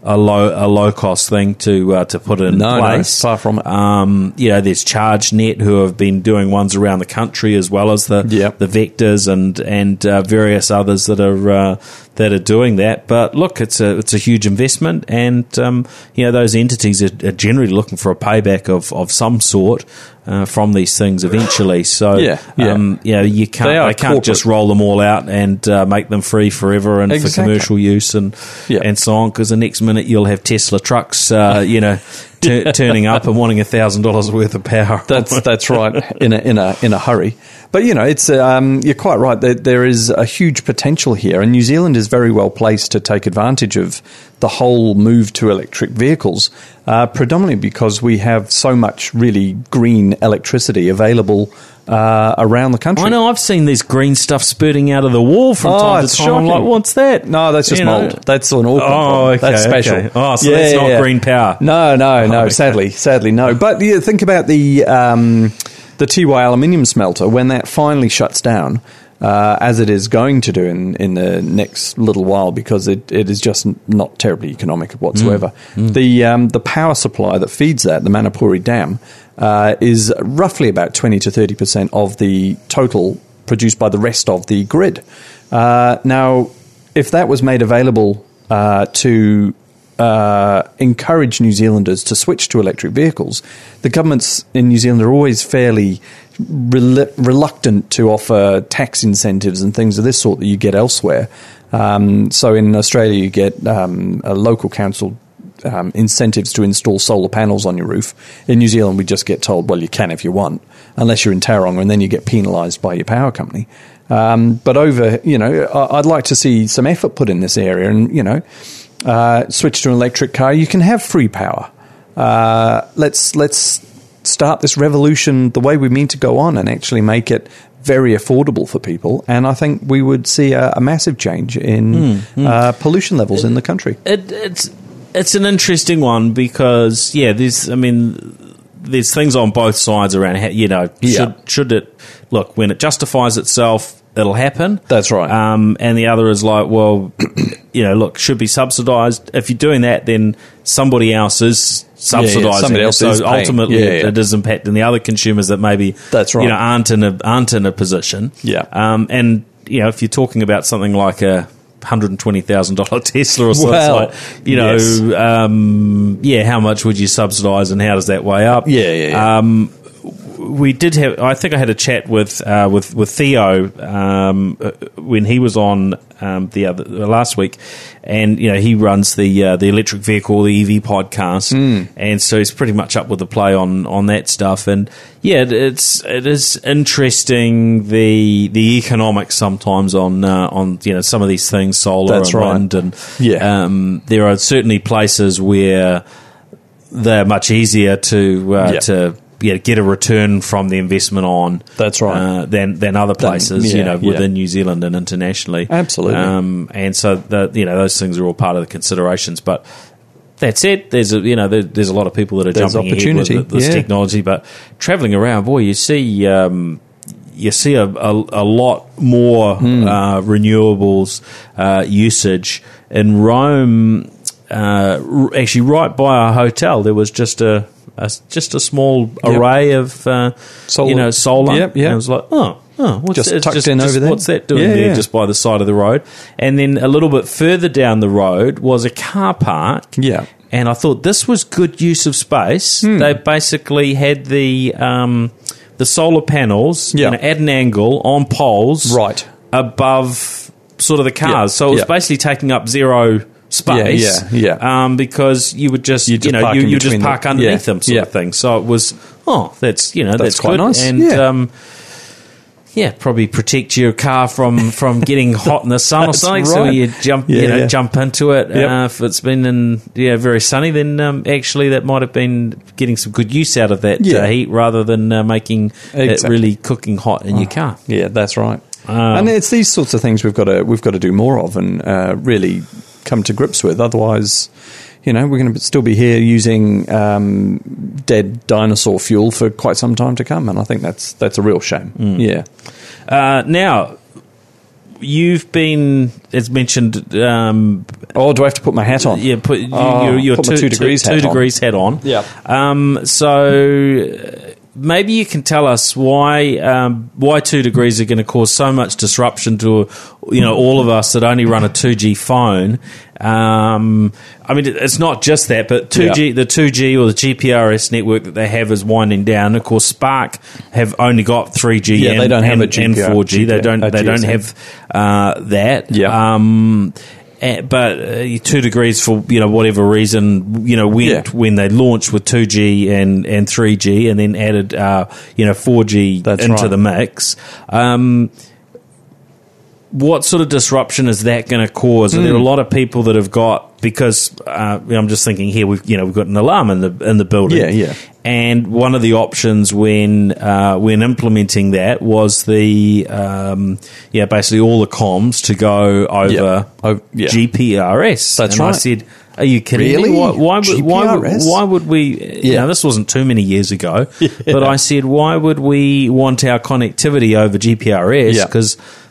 a low a low cost thing to uh, to put in No, no, place. far from it. Um, you know, there's ChargeNet who have been doing ones around the country as well as the Yep. the vectors and and uh, various others that are uh, that are doing that. But look, it's a it's a huge investment, and um, you know those entities are, are generally looking for a payback of of some sort. Uh, from these things eventually, [sighs] so Yeah, yeah. Um, you know you can't They they can't corporate. just roll them all out and uh, make them free forever and for commercial use and Yeah. and so on. Because the next minute you'll have Tesla trucks, uh, you know, t- turning up and wanting a thousand dollars worth of power. [laughs] That's that's right. In a in a in a hurry, but you know, it's um, you're quite right. There, there is a huge potential here, and New Zealand is very well placed to take advantage of the whole move to electric vehicles, uh, predominantly because we have so much really green electricity available uh, around the country. I know I've seen this green stuff spurting out of the wall from Oh, time to time. I'm like, what's that? No, that's just You know? mold. That's an Auckland. Oh, okay, That's special. okay. Oh, so that's not green power. No, no, no. okay. Sadly, sadly, no. But yeah, think about the um, the Tiwai aluminium smelter when that finally shuts down. Uh, as it is going to do in, in the next little while, because it, it is just not terribly economic whatsoever. The um, the power supply that feeds that, the Manapouri Dam, uh, is roughly about twenty to thirty percent of the total produced by the rest of the grid. Uh, now, if that was made available uh, to uh, encourage New Zealanders to switch to electric vehicles, the governments in New Zealand are always fairly rel- reluctant to offer tax incentives and things of this sort that you get elsewhere. Um, so in Australia, you get um, a local council. Um, incentives to install solar panels on your roof. In New Zealand, we just get told, well, you can if you want, unless you're in Tauranga, and then you get penalised by your power company. Um, but over, you know, I- I'd like to see some effort put in this area, and you know, uh, switch to an electric car. You can have free power. Uh, let's let's start this revolution the way we mean to go on, and actually make it very affordable for people. And I think we would see a, a massive change in Uh, pollution levels in the country. It, it's it's an interesting one because yeah, there's I mean there's things on both sides around how, you know Yeah. should should it look when it justifies itself it'll happen That's right. um, and the other is like well [clears throat] you know look should be subsidized if you're doing that then somebody else is subsidizing somebody else so ultimately Yeah, yeah. it is impacting the other consumers that maybe That's right. you know aren't in a aren't in a position Yeah. um, and you know if you're talking about something like a hundred and twenty thousand dollar [laughs] Tesla or something, Well, like, you know, yes. um, yeah, how much would you subsidise and how does that weigh up? Yeah, yeah, yeah. Um, we did have. I think I had a chat with uh, with with Theo um, uh, when he was on um, the other uh, last week, and you know he runs the uh, the electric vehicle, the EV podcast, Hmm. and so he's pretty much up with the play on on that stuff. And yeah, it- it's it is interesting the the economics sometimes on uh, on you know some of these things, solar That's and right. wind, and Yeah. um, there are certainly places where they're much easier to uh, Yeah. to yeah, get a return from the investment on. That's right. Uh, than than other places, you yeah, know, yeah. within New Zealand and internationally. Absolutely. Um, and so the you know those things are all part of the considerations, but. That's it. there's a you know there, there's a lot of people that are There's jumping opportunity, with this yeah. technology, but traveling around, boy, you see um, you see a, a, a lot more Hmm. uh, renewables uh, usage in Rome. Uh, actually right by our hotel, there was just a, a just a small array of uh, Solar. you know solar. Yep, yep. And I was like, oh. Oh, what's Just that? tucked in over there? What's that doing Yeah, there, yeah. just by the side of the road? And then a little bit further down the road was a car park. Yeah. And I thought this was good use of space. Hmm. They basically had the um, the solar panels Yeah. you know, at an angle on poles, Right. above sort of the cars. So it was basically taking up zero space. Yeah, yeah, yeah. Um, because you would just, You you, know park you, you just park the- underneath yeah, them, sort yeah. of thing. So it was oh, that's you know that's, quite good. nice, and yeah. um, yeah, probably protect your car from, from [laughs] getting hot in the sun or That's something. So you jump, Yeah, you know, yeah. jump into it. Yep. Uh, if it's been in yeah very sunny, then um, actually that might have been getting some good use out of that Yeah. uh, heat rather than uh, making it really cooking hot in your car. Yeah, that's right. Um, and it's these sorts of things we've got to we've got to do more of and uh, really come to grips with. Otherwise, you know, we're going to still be here using um, dead dinosaur fuel for quite some time to come, and I think that's that's a real shame. Mm. Yeah. Uh, now, you've been, as mentioned, um, Oh, do I have to put my hat on? yeah, put Oh, your, your put two, two degrees two, hat two on. degrees hat on. Yeah. Um, so maybe you can tell us why um, why two degrees are going to cause so much disruption to you know all of us that only run a two G phone. Um, I mean, it's not just that, but two G Yeah. the two G or the GPRS network that they have is winding down. Of course, Spark have only got three G. Yeah, and, they don't have and, a and four G. They don't. They don't have uh, that. Yeah. Um, but uh, two degrees for you know whatever reason you know went Yeah. when they launched with two G and and three G and then added uh, you know four G into right. the mix. Um, what sort of disruption is that going to cause? Are there Hmm. a lot of people that have got because uh, I'm just thinking here we've you know we've got an alarm in the in the building. Yeah, yeah. And one of the options when uh, when implementing that was the um, yeah basically all the comms to go over Yeah. Oh, yeah. GPRS. That's and I said, "Are you kidding Really? me? Why, why, would, why, would, why would we? You Yeah. know, this wasn't too many years ago, [laughs] but I said, why would we want our connectivity over GPRS? Yeah.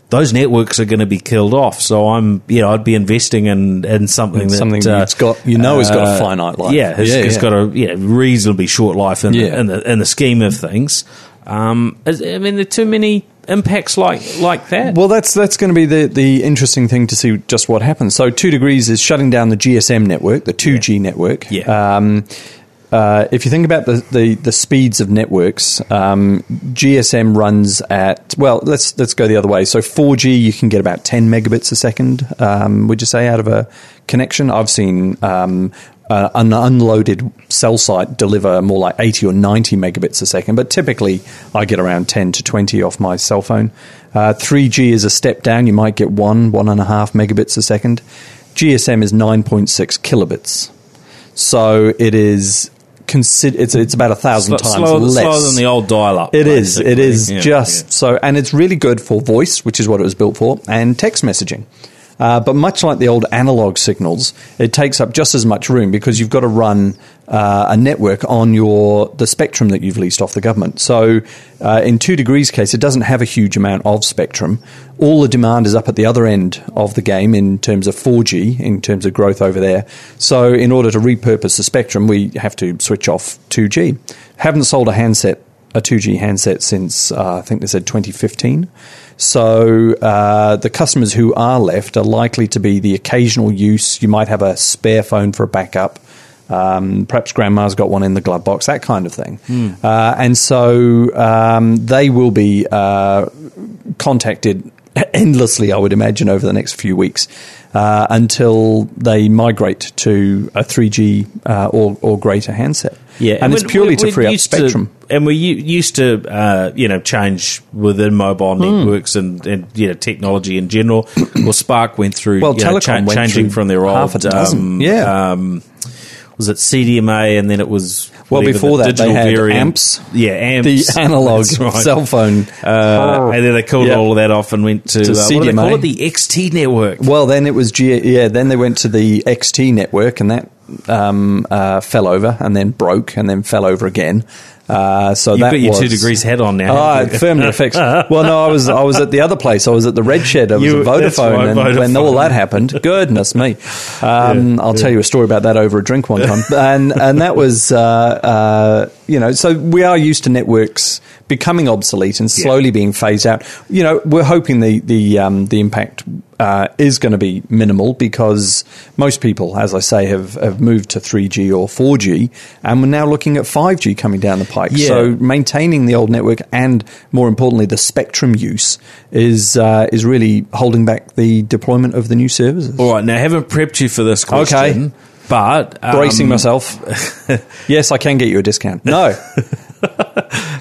Those networks are going to be killed off. So I'm, you know, I'd be investing in, in something that Something uh, that's got you know has got a uh, finite life. Yeah, it's, yeah, it's yeah. got a yeah, reasonably short life in, Yeah. the, in the in the scheme of things. Um, is- I mean, there are too many impacts like like that. Well, that's that's going to be the the interesting thing to see just what happens. So, two degrees is shutting down the GSM network, the two G network. Yeah. Um, uh, if you think about the, the, the speeds of networks, um, GSM runs at well. Let's let's go the other way. So 4G, you can get about 10 megabits a second. Um, would you say out of a connection? I've seen um, uh, an unloaded cell site deliver more like 80 or 90 megabits a second, but typically I get around 10 to 20 off my cell phone. Uh, 3G is a step down. You might get one, one and a half megabits a second. GSM is 9.6 kilobits. So it is consider it's it's about a thousand Sl- times slower, less. slower than the old dial-up. It is. It is Yeah, just yeah. so, and it's really good for voice, which is what it was built for, and text messaging. Uh, but much like the old analog signals, it takes up just as much room because you've got to run uh, a network on your the spectrum that you've leased off the government. So, uh, in two degrees case, it doesn't have a huge amount of spectrum. All the demand is up at the other end of the game in terms of 4G, in terms of growth over there. So, in order to repurpose the spectrum, we have to switch off 2G. Haven't sold a handset a 2G handset since uh, I think they said 2015. So uh, the customers who are left are likely to be the occasional use. You might have a spare phone for a backup. Um, perhaps grandma's got one in the glove box, that kind of thing. Uh, and so um, they will be uh, contacted [laughs] endlessly, I would imagine, over the next few weeks uh, until they migrate to a 3G uh, or, or greater handset. Yeah, and it's we- purely to free up used to- spectrum. and we used to, uh, you know, change within mobile Hmm. networks and, and you know technology in general. [coughs] well, Spark went through, Well, know, went changing from their old half a dozen, um, yeah. Um, was it CDMA and then it was Well, before the that, they digital had variant. amps. Yeah, amps. the [laughs] analog right. cell phone. Uh, and then they called Yeah. all of that off and went to, To uh, what do they call it? The XT network. Well, then it was G- yeah. Then they went to the XT network, and that um, uh, fell over, and then broke, and then fell over again. Uh, so You've that got your was, two degrees head on now. Ah, firmly [laughs] fixed. Well, no, I was I was at the other place. I was at the Red Shed. I was You- at Vodafone, and when all that happened, goodness me, [laughs] um, I'll tell you a story about that over a drink one time. and and that was uh, uh, you know, so we are used to networks becoming obsolete and slowly being phased out. You know, we're hoping the the um, the impact uh, is going to be minimal because most people, as I say, have, have moved to 3G or 4G, and we're now looking at 5G coming down the pike. Yeah. So maintaining the old network and, more importantly, the spectrum use is uh, is really holding back the deployment of the new services. All right, now I haven't prepped you for this question, Okay. But um, Bracing myself. [laughs] yes, I can get you a discount. No.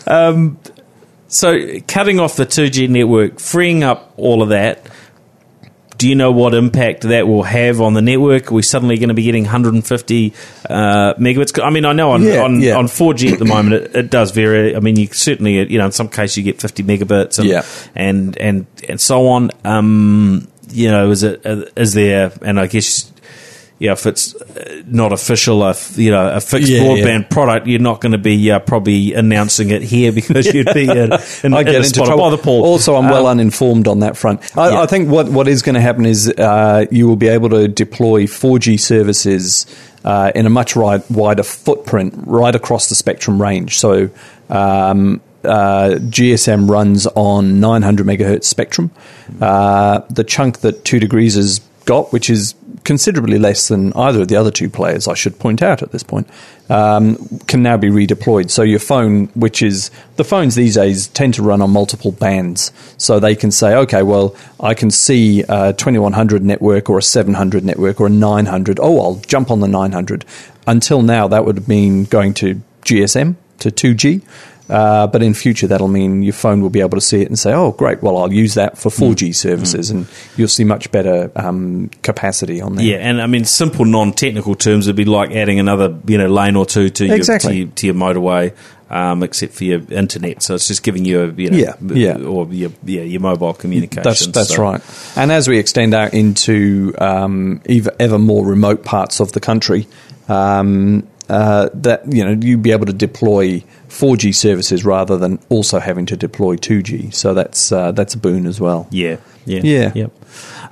[laughs] So, cutting off the 2G network, freeing up all of that, do you know what impact that will have on the network? Are we suddenly going to be getting 150 uh, megabits? I mean, I know on, Yeah, on, yeah. on 4G at the moment it, it does vary. I mean, you certainly, you know, in some cases you get 50 megabits and Yeah. and, and, and so on. Um, you know, is it is there? And I guess. Yeah, if it's uh, not official, a you know, a fixed Yeah, broadband yeah. product, you're not going to be uh, probably announcing it here because you'd be [laughs] in, in, I get the into trouble. Paul. Also, I'm well Um, uninformed on that front. I, Yeah. I think what, what is going to happen is uh, you will be able to deploy 4G services uh, in a much wider footprint right across the spectrum range. So um, uh, GSM runs on 900 megahertz spectrum. Uh, the chunk that Two Degrees has got, which is considerably less than either of the other two players, I should point out at this point, um, can now be redeployed. So your phone, which is the phones these days tend to run on multiple bands, so they can say, okay, well, I can see a 2100 network or a 700 network or a 900. Oh, I'll jump on the 900. Until now, that would mean going to GSM to 2G. Uh, but in future, that'll mean your phone will be able to see it and say, "Oh, great! Well, I'll use that for 4G services," and you'll see much better um, capacity on there. Yeah, and I mean, simple non-technical terms would be like adding another, you know, lane or two to Exactly. your to your, to your motorway, um, except for your internet. So it's just giving you, a, you know, Yeah, yeah. or your yeah your mobile communication. That's that's So- right. And as we extend out into um, ever, ever more remote parts of the country, um, uh, that you know you'd be able to deploy 4G services rather than also having to deploy 2G. So that's uh, that's a boon as well. Yeah, yeah, Yeah. Yep.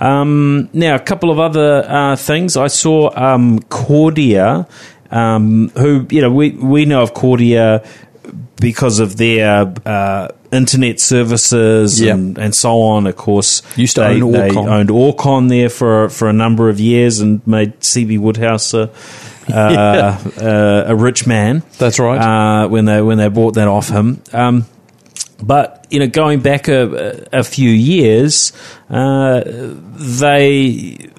Um, now, a couple of other uh, things. I saw um, Kordia, um, who you know we we know of Kordia because of their uh, internet services Yep. and, and so on. Of course, Used to they, own they owned Orcon there for for a number of years and made Seeby Woodhouse a. [laughs] Uh, uh, a rich man. That's right. Uh, when they when they bought that off him, um, but you know, going back a, a few years, uh, they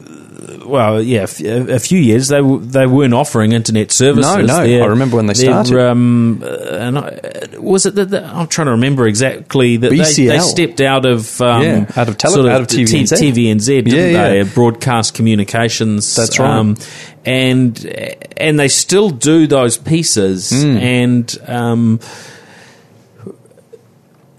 well, yeah, a few years they w- they weren't offering internet services. No, no, I remember when they started. Um, uh, and I, was it that I'm trying to remember exactly that they, they stepped out of um, Yeah, out of tele- sort out of T- TVNZ. TVNZ, didn't Yeah, yeah. they? Broadcast communications. That's right. Um, and and they still do those pieces Hmm. and.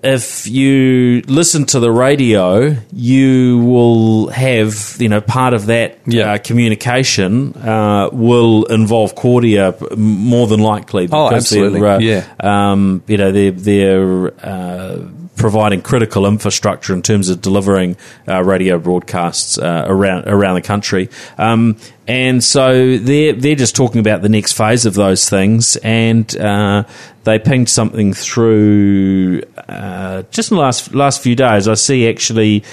If you listen to the radio, you will have you know part of that Yeah. uh, communication uh, will involve Kordia more than likely. Oh, absolutely. uh, Yeah. um, you know they're they're uh, providing critical infrastructure in terms of delivering uh, radio broadcasts uh, around around the country. Um, and so they're they're just talking about the next phase of those things, and uh, they pinged something through uh, just in the last last few days. I see actually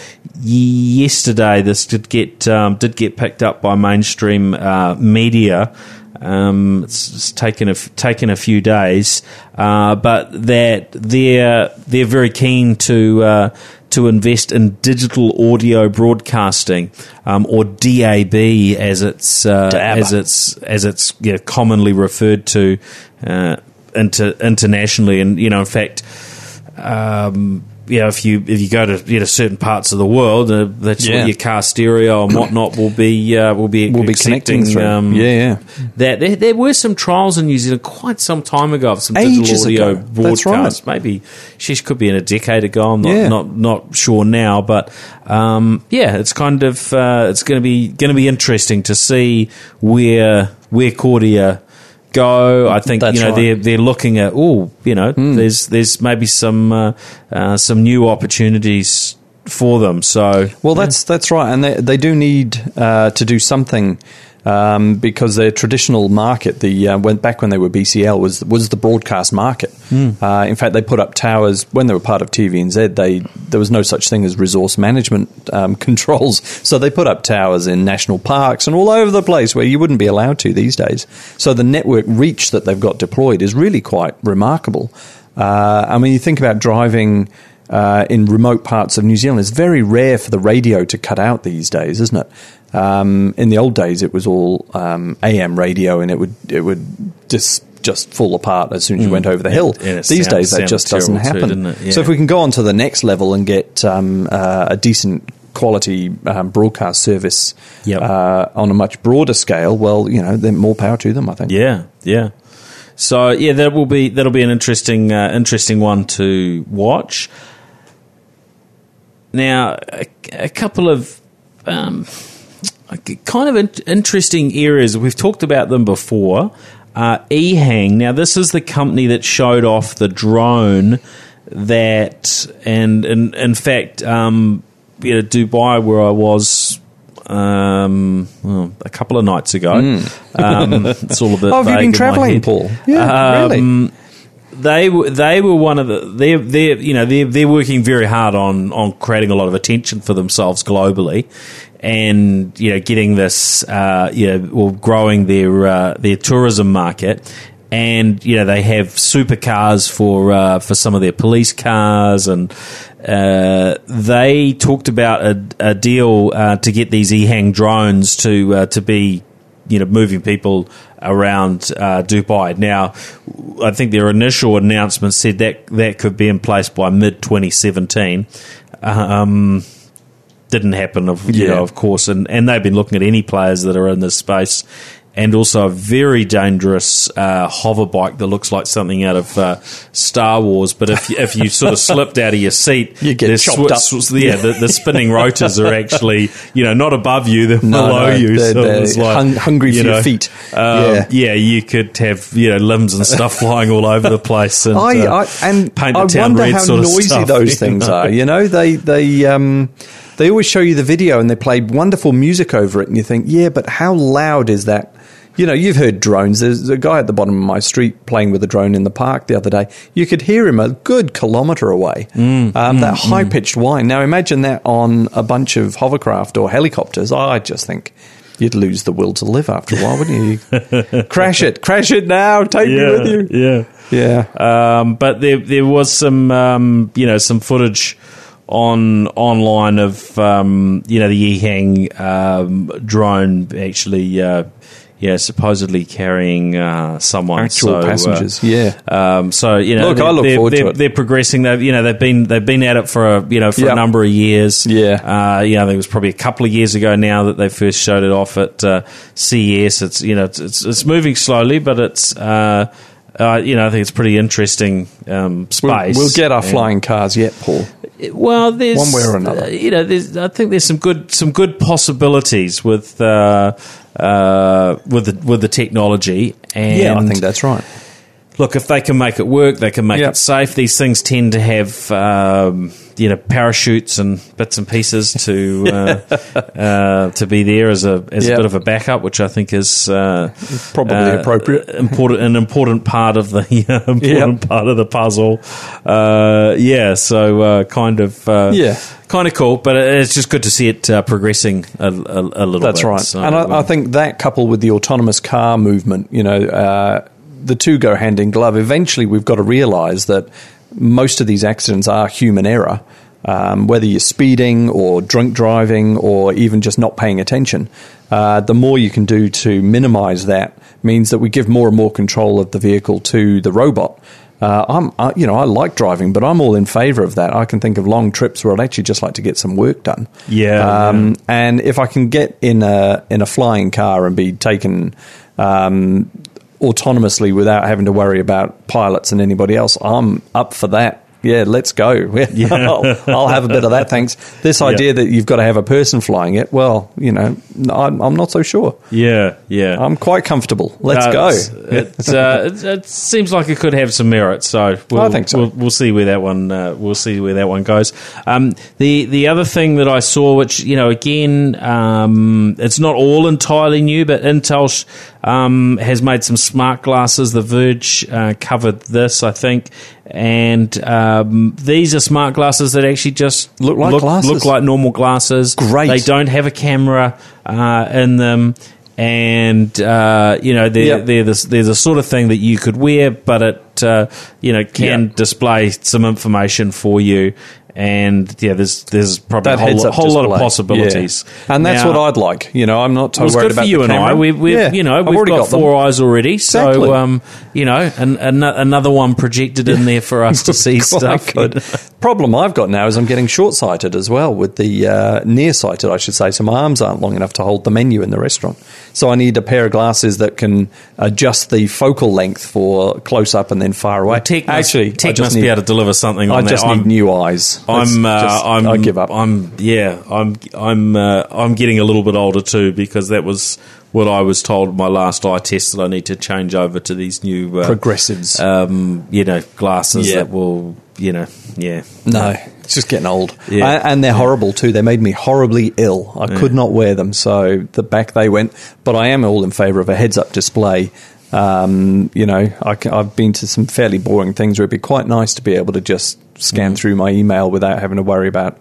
yesterday this did get um, did get picked up by mainstream uh, media. Um, it's, it's taken a f- taken a few days, uh, but that they're they're very keen to uh, to invest in digital audio broadcasting, um, or DAB as it's uh, as it's as it's you know, commonly referred to uh, inter- internationally, and you know, in fact. Um, you know, if you if you go to you know certain parts of the world, uh, that's Yeah. what your car stereo and whatnot will be uh, will be We'll be connecting through. Um, yeah, yeah. that there, there were some trials in New Zealand quite some time ago of some Ages digital audio ago. Broadcasts. Maybe she could be in a decade ago. I'm not Yeah. not, not sure now, but um, yeah, it's kind of uh, it's going to be going to be interesting to see where where Kordia go. I think That's you know right. they're they're looking at oh you know there's there's maybe some uh, uh, some new opportunities for them. So Well, that's that's right, and they they do need uh, to do something um, because their traditional market, the uh, went back when they were BCL, was was the broadcast market. Uh, in fact, they put up towers when they were part of TVNZ. They there was no such thing as resource management um, [laughs] controls, so they put up towers in national parks and all over the place where you wouldn't be allowed to these days. So the network reach that they've got deployed is really quite remarkable. Uh, I mean, you think about driving uh, in remote parts of New Zealand. It's very rare for the radio to cut out these days, isn't it? Um, in the old days, it was all um, AM radio, and it would it would just just fall apart as soon as you went over the hill. It These sound- days, that just doesn't terrible too, happen. So if we can go on to the next level and get um, uh, a decent quality um, broadcast service Yep. uh, on a much broader scale, well, you know, then more power to them. I think. Yeah, yeah. So yeah, that will be that'll be an interesting uh, interesting one to watch. Now, a, a couple of um, kind of in, interesting areas. We've talked about them before. Uh, Ehang. Now, this is the company that showed off the drone that, and in, in fact, um, you know, Dubai, where I was um, well, a couple of nights ago. Um, [laughs] it's all a bit. Oh, have you been travelling. Paul? Yeah, really. Um, they were they were one of the they're they're you know they're they're working very hard on on creating a lot of attention for themselves globally, and you know getting this uh, you know or growing their uh, their tourism market. And you know they have supercars for uh, for some of their police cars, and uh, they talked about a, a deal uh, to get these Ehang drones to uh, to be you know moving people around uh, Dubai. Now, I think their initial announcement said that that could be in place by mid 2017. Um, didn't happen, of you Yeah. know, of course, and and they've been looking at any players that are in this space. And also a very dangerous uh, hover bike that looks like something out of uh, Star Wars. But if you, if you sort of [laughs] slipped out of your seat, You get chopped swi- up. swi- yeah, the, the spinning rotors are actually you know not above you, they're [laughs] No, below no, you. they're- so they're it's like hung- hungry you for your feet. um, Yeah. yeah, you could have you know limbs and stuff [laughs] flying all over the place. And, I, uh, I and paint the I town wonder red how sort of noisy stuff, those things know? are. You know, they they um, they always show you the video and they play wonderful music over it, and you think, yeah, but how loud is that? You know, you've heard drones. There's a guy at the bottom of my street playing with a drone in the park the other day. You could hear him a good kilometre away. Mm, um, that high pitched whine. Now imagine that on a bunch of hovercraft or helicopters. I just think. You'd lose the will to live after a while, wouldn't you? [laughs] crash it, crash it now. Take me with you. yeah. Yeah. Um, but there there was some um, you know some footage on online of um, you know the Ehang um, drone actually uh, yeah supposedly carrying uh, someone Actual so, uh, passengers, yeah. Um, so you know, Look, they're, I look they're, forward to they're, it. they're progressing. They've you know they've been they've been at it for a you know for Yeah. a number of years. Yeah. uh, you know, I think it was probably a couple of years ago now that they first showed it off at uh, CES. It's you know it's it's, it's moving slowly, but it's. Uh, you know, I think it's pretty interesting um, We'll, space. we'll get our flying cars yet, Paul. well, there's One way or another. uh, you know, there's, I think there's some good some good possibilities with uh, uh, with the with the technology. And Yeah, I think that's right. Look, if they can make it work, they can make Yeah. it safe. These things tend to have, um, you know, parachutes and bits and pieces to [laughs] uh, uh, to be there as a as Yeah. a bit of a backup, which I think is uh, Probably uh, appropriate. important, an important part of the [laughs] important part of the puzzle. Uh, yeah, so uh, kind of uh, Yeah. kind of cool, but it's just good to see it uh, progressing a, a, a little. That's bit. right. So, and I, I um, think that coupled with the autonomous car movement, you know, uh, the two go hand in glove. Eventually, we've got to realize that most of these accidents are human error. Um, whether you're speeding or drunk driving or even just not paying attention, uh, the more you can do to minimize that means that we give more and more control of the vehicle to the robot. Uh, I'm, I, you know, I like driving, but I'm all in favour of that. I can think of long trips where I'd actually just like to get some work done. Yeah, Um, and if I can get in a in a flying car and be taken um, autonomously without having to worry about pilots and anybody else, I'm up for that yeah, let's go. [laughs] I'll, I'll have a bit of that, thanks. This idea that you've got to have a person flying it, well, you know, I'm, I'm not so sure. Yeah, yeah. I'm quite comfortable. Let's Uh, go. it's- It, uh, it, it seems like it could have some merit, so we'll, I think so. We'll, we'll see where that one. Uh, we'll see where that one goes. Um, the the other thing that I saw, which you know, again, um, it's not all entirely new, but Intel um, has made some smart glasses. The Verge uh, covered this, I think, and um, these are smart glasses that actually just Look like glasses. look like normal glasses. Great. They don't have a camera uh, in them. And uh, you know they're Yep. they're the, they're the sort of thing that you could wear, but it uh, you know can Yeah. display some information for you. And yeah, there's there's probably that a whole, lot, whole lot of possibilities. Yeah. And that's Now- what I'd like. You know, I'm not too well, it's worried good for about you and I. We've, we've Yeah, you know I've we've already got, got four eyes already, Exactly. so um, you know, an, an, another one projected in there for us to [laughs] see stuff. Good. [laughs] Problem I've got now is I'm getting short sighted as well with the uh, nearsighted, I should say. So my arms aren't long enough to hold the menu in the restaurant. So I need a pair of glasses that can adjust the focal length for close up and then far away. Tech must, Actually, I Tech just must need, be able to deliver something. I just that. need I'm- new eyes. I'm, uh, just- I'm, I give up. I'm, yeah, I'm, I'm, uh, I'm getting a little bit older too because that was what I was told my last eye test that I need to change over to these new uh, Progressives. um, you know, glasses Yeah. that will, you know, yeah, No, it's just getting old. Yeah. A- And they're horrible too. They made me horribly ill. I could not wear them, so the back they went. But I am all in favour of a heads up display. Um, you know, I, have been to some fairly boring things where it'd be quite nice to be able to just scan through my email without having to worry about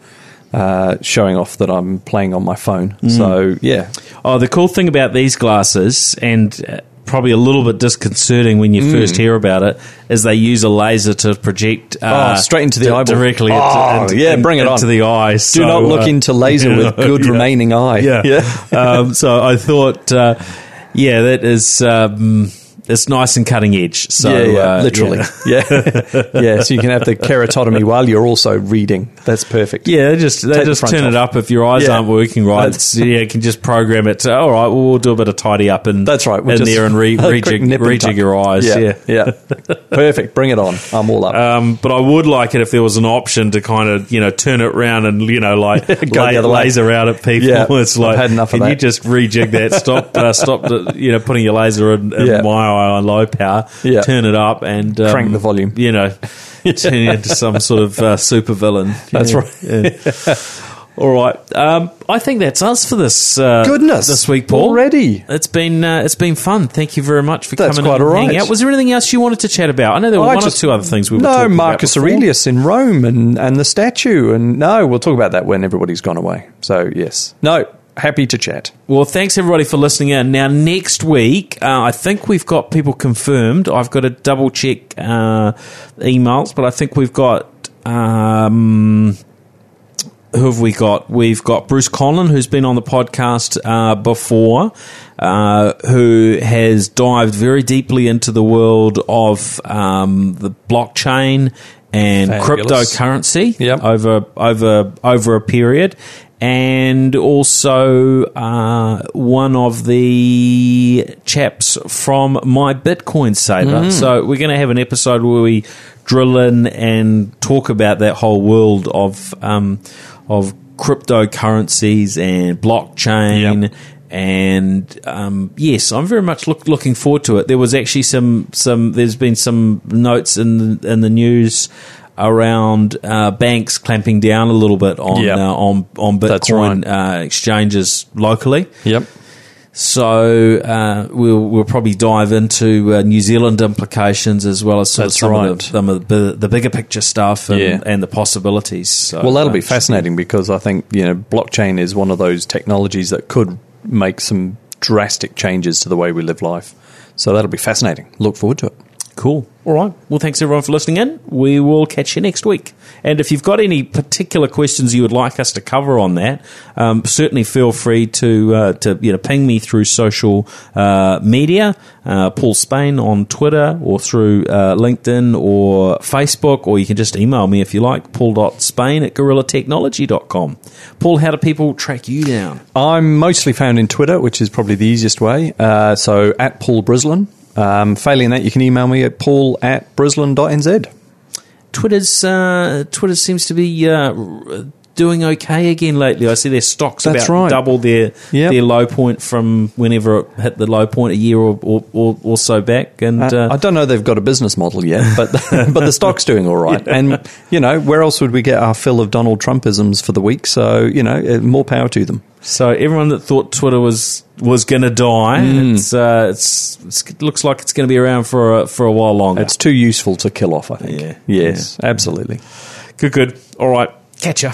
uh, showing off that I'm playing on my phone. So, yeah. Oh, the cool thing about these glasses, and uh, probably a little bit disconcerting when you first hear about it, is they use a laser to project uh, Oh, straight into the di- eyeball. directly Oh, into, yeah, bring it into on. the eyes. Do not look uh, into laser with [laughs] good yeah. remaining eye. Yeah. Yeah. um, so I thought, uh, yeah, that is. Um, it's nice and cutting edge. So yeah, yeah, uh, literally. yeah. [laughs] Yeah. yeah, so you can have the keratotomy while you're also reading. That's perfect. Yeah, they just they Take just front turn it up if your eyes aren't working right. Yeah, you can just program it. To, All right, well, we'll do a bit of tidy up and That's right. We'll in there and re- [laughs] rejig, and rejig your eyes. Yeah, yeah. [laughs] Perfect. Bring it on. I'm all up. Um, but I would like it if there was an option to kind of you know turn it around and you know like Go lay, the other way. laser out at people. Yeah, it's I've like had enough of can you just rejig that? Stop, uh, stop. The, you know, putting your laser in, in my eye on low power. Yeah. Turn it up and um, Crank the volume. You know, [laughs] turn into some sort of uh, super villain. [laughs] That's right. [laughs] All right. Um, I think that's us for this. Uh, Goodness. this week, Paul. Already. It's been uh, it's been fun. Thank you very much for That's coming quite and all right. out. Was there anything else you wanted to chat about? I know there were I one just- or two other things we were no, talking Marcus. Aurelius in Rome and, and the statue. And no, we'll talk about that when everybody's gone away. So, yes. No, happy to chat. Well, thanks everybody for listening in. Now, next week, uh, I think we've got people confirmed. I've got to double check uh, emails, but I think we've got. Um, who have we got? We've got Bruce Conlon, who's been on the podcast uh, before, uh, who has dived very deeply into the world of um, the blockchain and Fabulous. cryptocurrency Yep. over over over a period. And also uh, one of the chaps from My Bitcoin Saver. So we're going to have an episode where we drill in and talk about that whole world of um, of cryptocurrencies and blockchain. Yep. And um, yes, I'm very much look, looking forward to it. There was actually some some. There's been some notes in the, in the news around uh, banks clamping down a little bit on Yep. uh, on on Bitcoin right. uh, exchanges locally. Yep. So uh, we'll we'll probably dive into uh, New Zealand implications as well as sort of some right. of the, some of the, the bigger picture stuff and, Yeah. and the possibilities. So, Well, that'll uh, be fascinating because I think you know blockchain is one of those technologies that could make some drastic changes to the way we live life. So that'll be fascinating. Look forward to it. Cool. All right. Well, thanks everyone for listening in. We will catch you next week. And if you've got any particular questions you would like us to cover on that, um, certainly feel free to uh, to you know ping me through social uh, media, uh, Paul Spain on Twitter or through uh, LinkedIn or Facebook, or you can just email me if you like, paul.spain at gorillatechnology.com. Paul, how do people track you down? I'm mostly found in Twitter, which is probably the easiest way. Uh, so at Paul Brislin. Um, failing that, you can email me at paul at brislin.nz. Twitter's uh, Twitter seems to be uh, doing okay again lately. I see their stocks That's about right. double their Yep. their low point from whenever it hit the low point a year or or, or, or so back. And Uh, uh, I don't know they've got a business model yet, but [laughs] [laughs] but the stock's doing all right. And you know, where else would we get our fill of Donald Trumpisms for the week? So you know, uh, more power to them. so everyone that thought Twitter was was going to die, Hmm. it's, uh, it's, it's it looks like it's going to be around for a, for a while longer. It's too useful to kill off. I think. Yeah. Yes, absolutely. good, good. All right, catch ya.